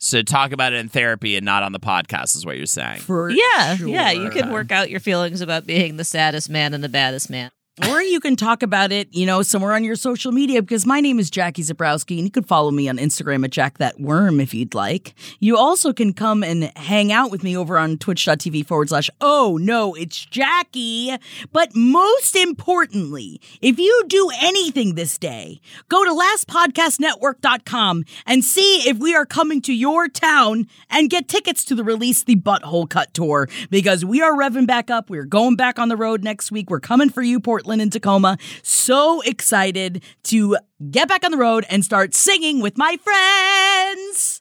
So talk about it in therapy and not on the podcast is what you're saying. For Yeah, yeah. You can work out your feelings about being the saddest man and the baddest man. Or you can talk about it, you know, somewhere on your social media because my name is Jackie Zebrowski and you can follow me on Instagram at Jack That Worm if you'd like. You also can come and hang out with me over on twitch.tv forward slash oh no, it's Jackie. But most importantly, if you do anything this day, go to lastpodcastnetwork.com and see if we are coming to your town and get tickets to the release the Butthole Cut Tour because we are revving back up. We're going back on the road next week. We're coming for you, Portland and Tacoma. So excited to get back on the road and start singing with my friends.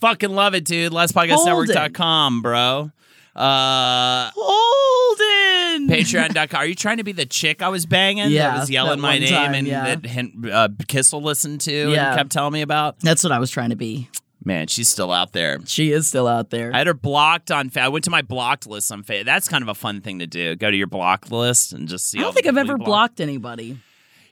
Fucking love it, dude. LastPodcastNetwork.com, bro. Uh, Holden. Patreon.com. Are you trying to be the chick I was banging Yeah, that was yelling my name time, and yeah. that uh, Kissel listened to Yeah. and kept telling me about? That's what I was trying to be. Man, she's still out there. She is still out there. I had her blocked on. Fa- I went to my blocked list on Fa- That's kind of a fun thing to do. Go to your blocked list and just see. I don't think I've ever you blocked anybody.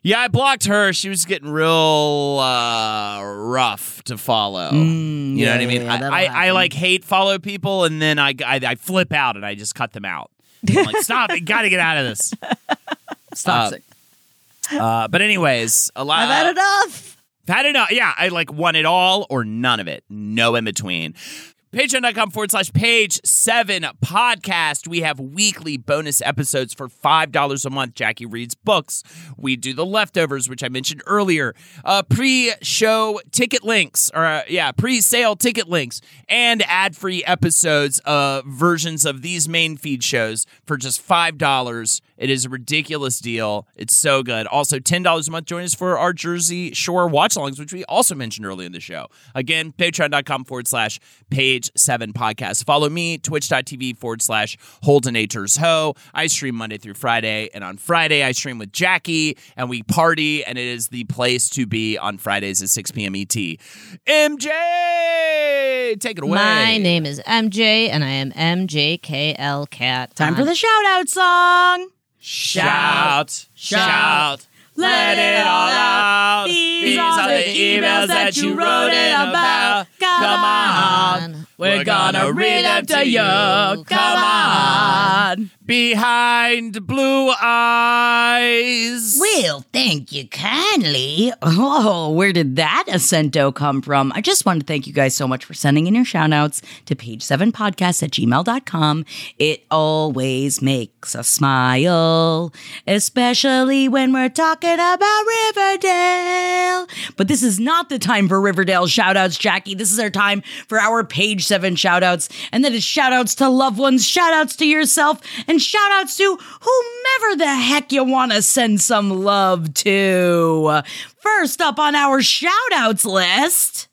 Yeah, I blocked her. She was getting real uh, rough to follow. Mm, you know yeah, what I mean? yeah, I, I, I like hate follow people, and then I, I, I flip out and I just cut them out. I'm like, stop! You got to get out of this. It's toxic. Uh, but anyways, a lot. I've had enough. Had enough. Yeah, I like want it all or none of it. No in between. Patreon.com forward slash page seven podcast. We have weekly bonus episodes for $5 a month. Jackie reads books. We do the leftovers, which I mentioned earlier. Uh, pre show ticket links, or uh, yeah, pre sale ticket links, and ad free episodes, uh, versions of these main feed shows for just $5. It is a ridiculous deal. It's so good. Also, $10 a month. Join us for our Jersey Shore watch alongs, which we also mentioned early in the show. Again, patreon.com forward slash page seven podcast. Follow me, twitch.tv forward slash Holden Haters Ho. I stream Monday through Friday, and on Friday, I stream with Jackie, and we party, and it is the place to be on Fridays at 6 p.m. ET. MJ, take it away. My name is MJ, and I am MJKL Cat. Time for the shout out song. Shout, shout, let it all out. These are the emails that you wrote in about. Come on, we're gonna read them to you. Come on, behind blue eyes. Well, thank you kindly. Oh, where did that accento come from? I just want to thank you guys so much for sending in your shout outs to page7podcast at gmail.com. It always makes us smile, especially when we're talking about Riverdale. But this is not the time for Riverdale shout outs, Jackie. This is our time for our page seven shout outs. And that is shout outs to loved ones, shout outs to yourself, and shout outs to whomever the heck you want to send some love to. First up on our shout outs list.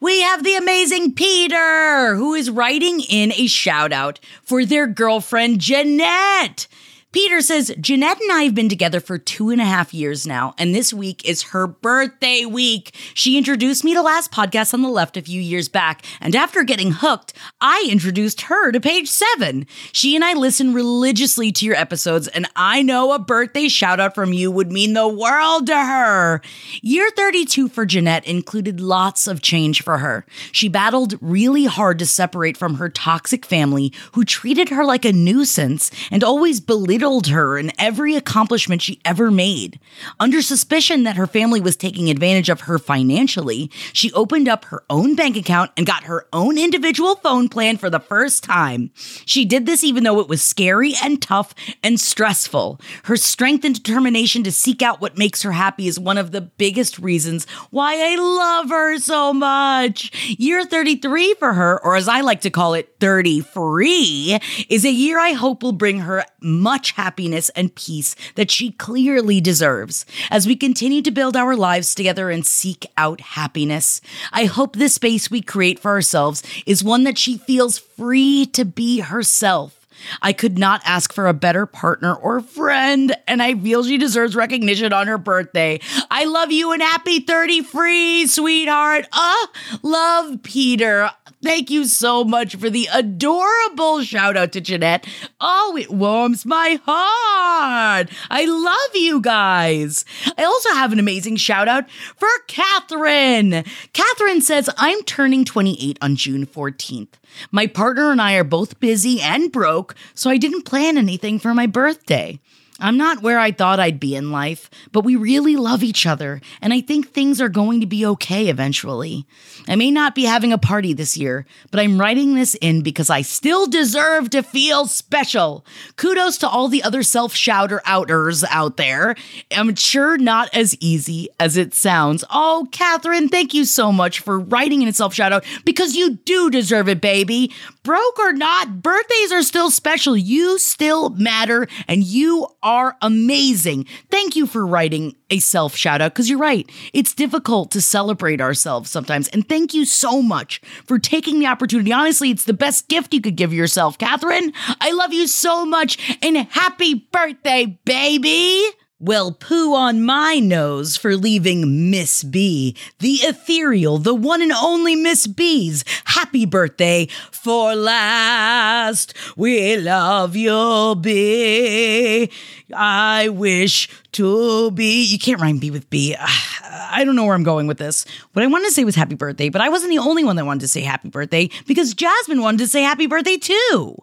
We have the amazing Peter, who is writing in a shout out for their girlfriend, Jeanette. Peter says, Jeanette and I have been together for two and a half years now, and this week is her birthday week. She introduced me to Last Podcast on the Left a few years back, and after getting hooked, I introduced her to page seven. She and I listen religiously to your episodes, and I know a birthday shout out from you would mean the world to her. Year 32 for Jeanette included lots of change for her. She battled really hard to separate from her toxic family who treated her like a nuisance and always belittled her in every accomplishment she ever made. Under suspicion that her family was taking advantage of her financially, she opened up her own bank account and got her own individual phone plan for the first time. She did this even though it was scary and tough and stressful. Her strength and determination to seek out what makes her happy is one of the biggest reasons why I love her so much. Year 33 for her, or as I like to call it, 30 free, is a year I hope will bring her much happiness and peace that she clearly deserves. As we continue to build our lives together and seek out happiness, I hope the space we create for ourselves is one that she feels free to be herself. I could not ask for a better partner or friend, and I feel she deserves recognition on her birthday. I love you and happy 30 free, sweetheart. Uh, love Peter. Thank you so much for the adorable shout out to Jeanette. Oh, it warms my heart. I love you guys. I also have an amazing shout out for Catherine. Catherine says, I'm turning 28 on June 14th. My partner and I are both busy and broke, so I didn't plan anything for my birthday. I'm not where I thought I'd be in life, but we really love each other, and I think things are going to be okay eventually. I may not be having a party this year, but I'm writing this in because I still deserve to feel special. Kudos to all the other self shouter outers out there. I'm sure not as easy as it sounds. Oh, Catherine, thank you so much for writing in a self shout out because you do deserve it, baby. Broke or not, birthdays are still special. You still matter, and you are amazing. Thank you for writing a self shout out because you're right. It's difficult to celebrate ourselves sometimes. And thank you so much for taking the opportunity. Honestly, it's the best gift you could give yourself. Catherine, I love you so much and happy birthday, baby. Well, poo on my nose for leaving Miss B, the ethereal, the one and only Miss B's happy birthday for last. We love you, B. I wish to be. You can't rhyme B with B. I don't know where I'm going with this. What I wanted to say was happy birthday, but I wasn't the only one that wanted to say happy birthday because Jasmine wanted to say happy birthday too.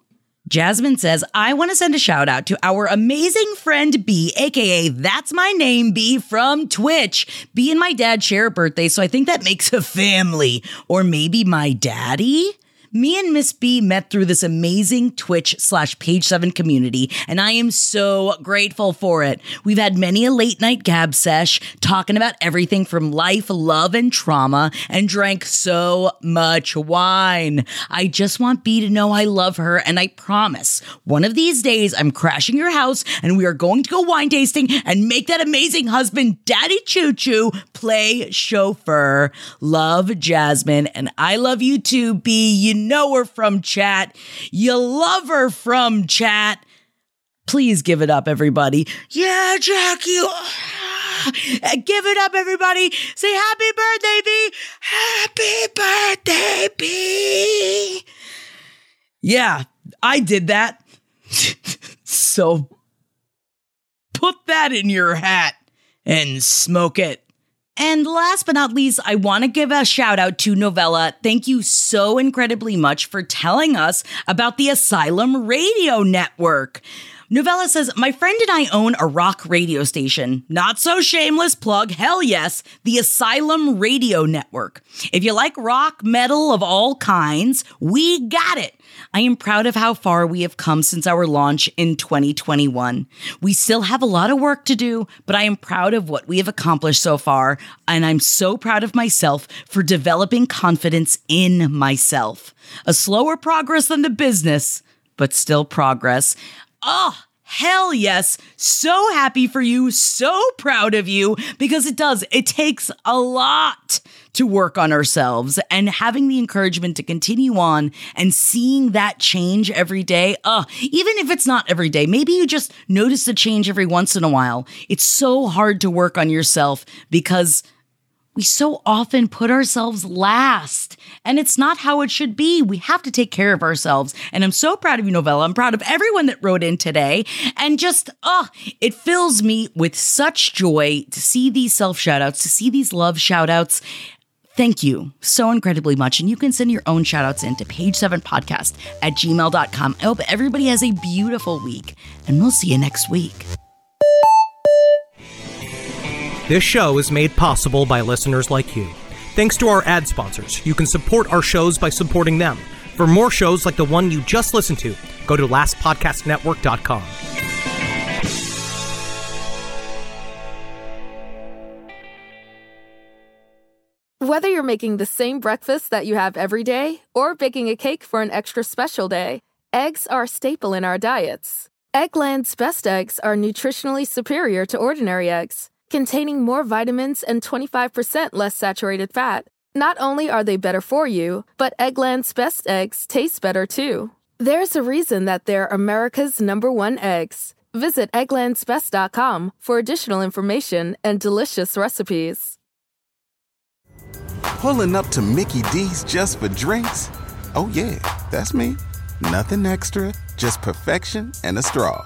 Jasmine says, I want to send a shout out to our amazing friend B, aka That's My Name B from Twitch. B and my dad share a birthday, so I think that makes a family. Or maybe my daddy? Me and Miss B met through this amazing Twitch slash page seven community, and I am so grateful for it. We've had many a late night gab sesh talking about everything from life, love, and trauma, and drank so much wine. I just want B to know I love her, and I promise one of these days I'm crashing your house and we are going to go wine tasting and make that amazing husband, Daddy Choo Choo, play chauffeur. Love Jasmine, and I love you too, B. You know her from chat. You love her from chat. Please give it up, everybody. Yeah, Jack, you. Uh, give it up, everybody. Say happy birthday, B. Happy birthday, B. Yeah, I did that. so put that in your hat and smoke it. And last but not least, I want to give a shout out to Novella. Thank you so incredibly much for telling us about the Asylum Radio Network. Novella says, My friend and I own a rock radio station. Not so shameless plug, hell yes, the Asylum Radio Network. If you like rock, metal of all kinds, we got it. I am proud of how far we have come since our launch in 2021. We still have a lot of work to do, but I am proud of what we have accomplished so far, and I'm so proud of myself for developing confidence in myself. A slower progress than the business, but still progress. Oh, hell yes. So happy for you. So proud of you because it does. It takes a lot to work on ourselves and having the encouragement to continue on and seeing that change every day. Uh, even if it's not every day, maybe you just notice the change every once in a while. It's so hard to work on yourself because we so often put ourselves last, and it's not how it should be. We have to take care of ourselves. And I'm so proud of you, Novella. I'm proud of everyone that wrote in today. And just, oh, it fills me with such joy to see these self shout outs, to see these love shout outs. Thank you so incredibly much. And you can send your own shout outs in to page7podcast at gmail.com. I hope everybody has a beautiful week, and we'll see you next week. This show is made possible by listeners like you. Thanks to our ad sponsors, you can support our shows by supporting them. For more shows like the one you just listened to, go to lastpodcastnetwork.com. Whether you're making the same breakfast that you have every day or baking a cake for an extra special day, eggs are a staple in our diets. Eggland's best eggs are nutritionally superior to ordinary eggs, containing more vitamins and 25% less saturated fat. Not only are they better for you, but Eggland's best eggs taste better too. There's a reason that they're America's number one eggs. Visit egglandsbest.com for additional information and delicious recipes. Pulling up to Mickey D's just for drinks? Oh, yeah, that's me. Nothing extra, just perfection and a straw.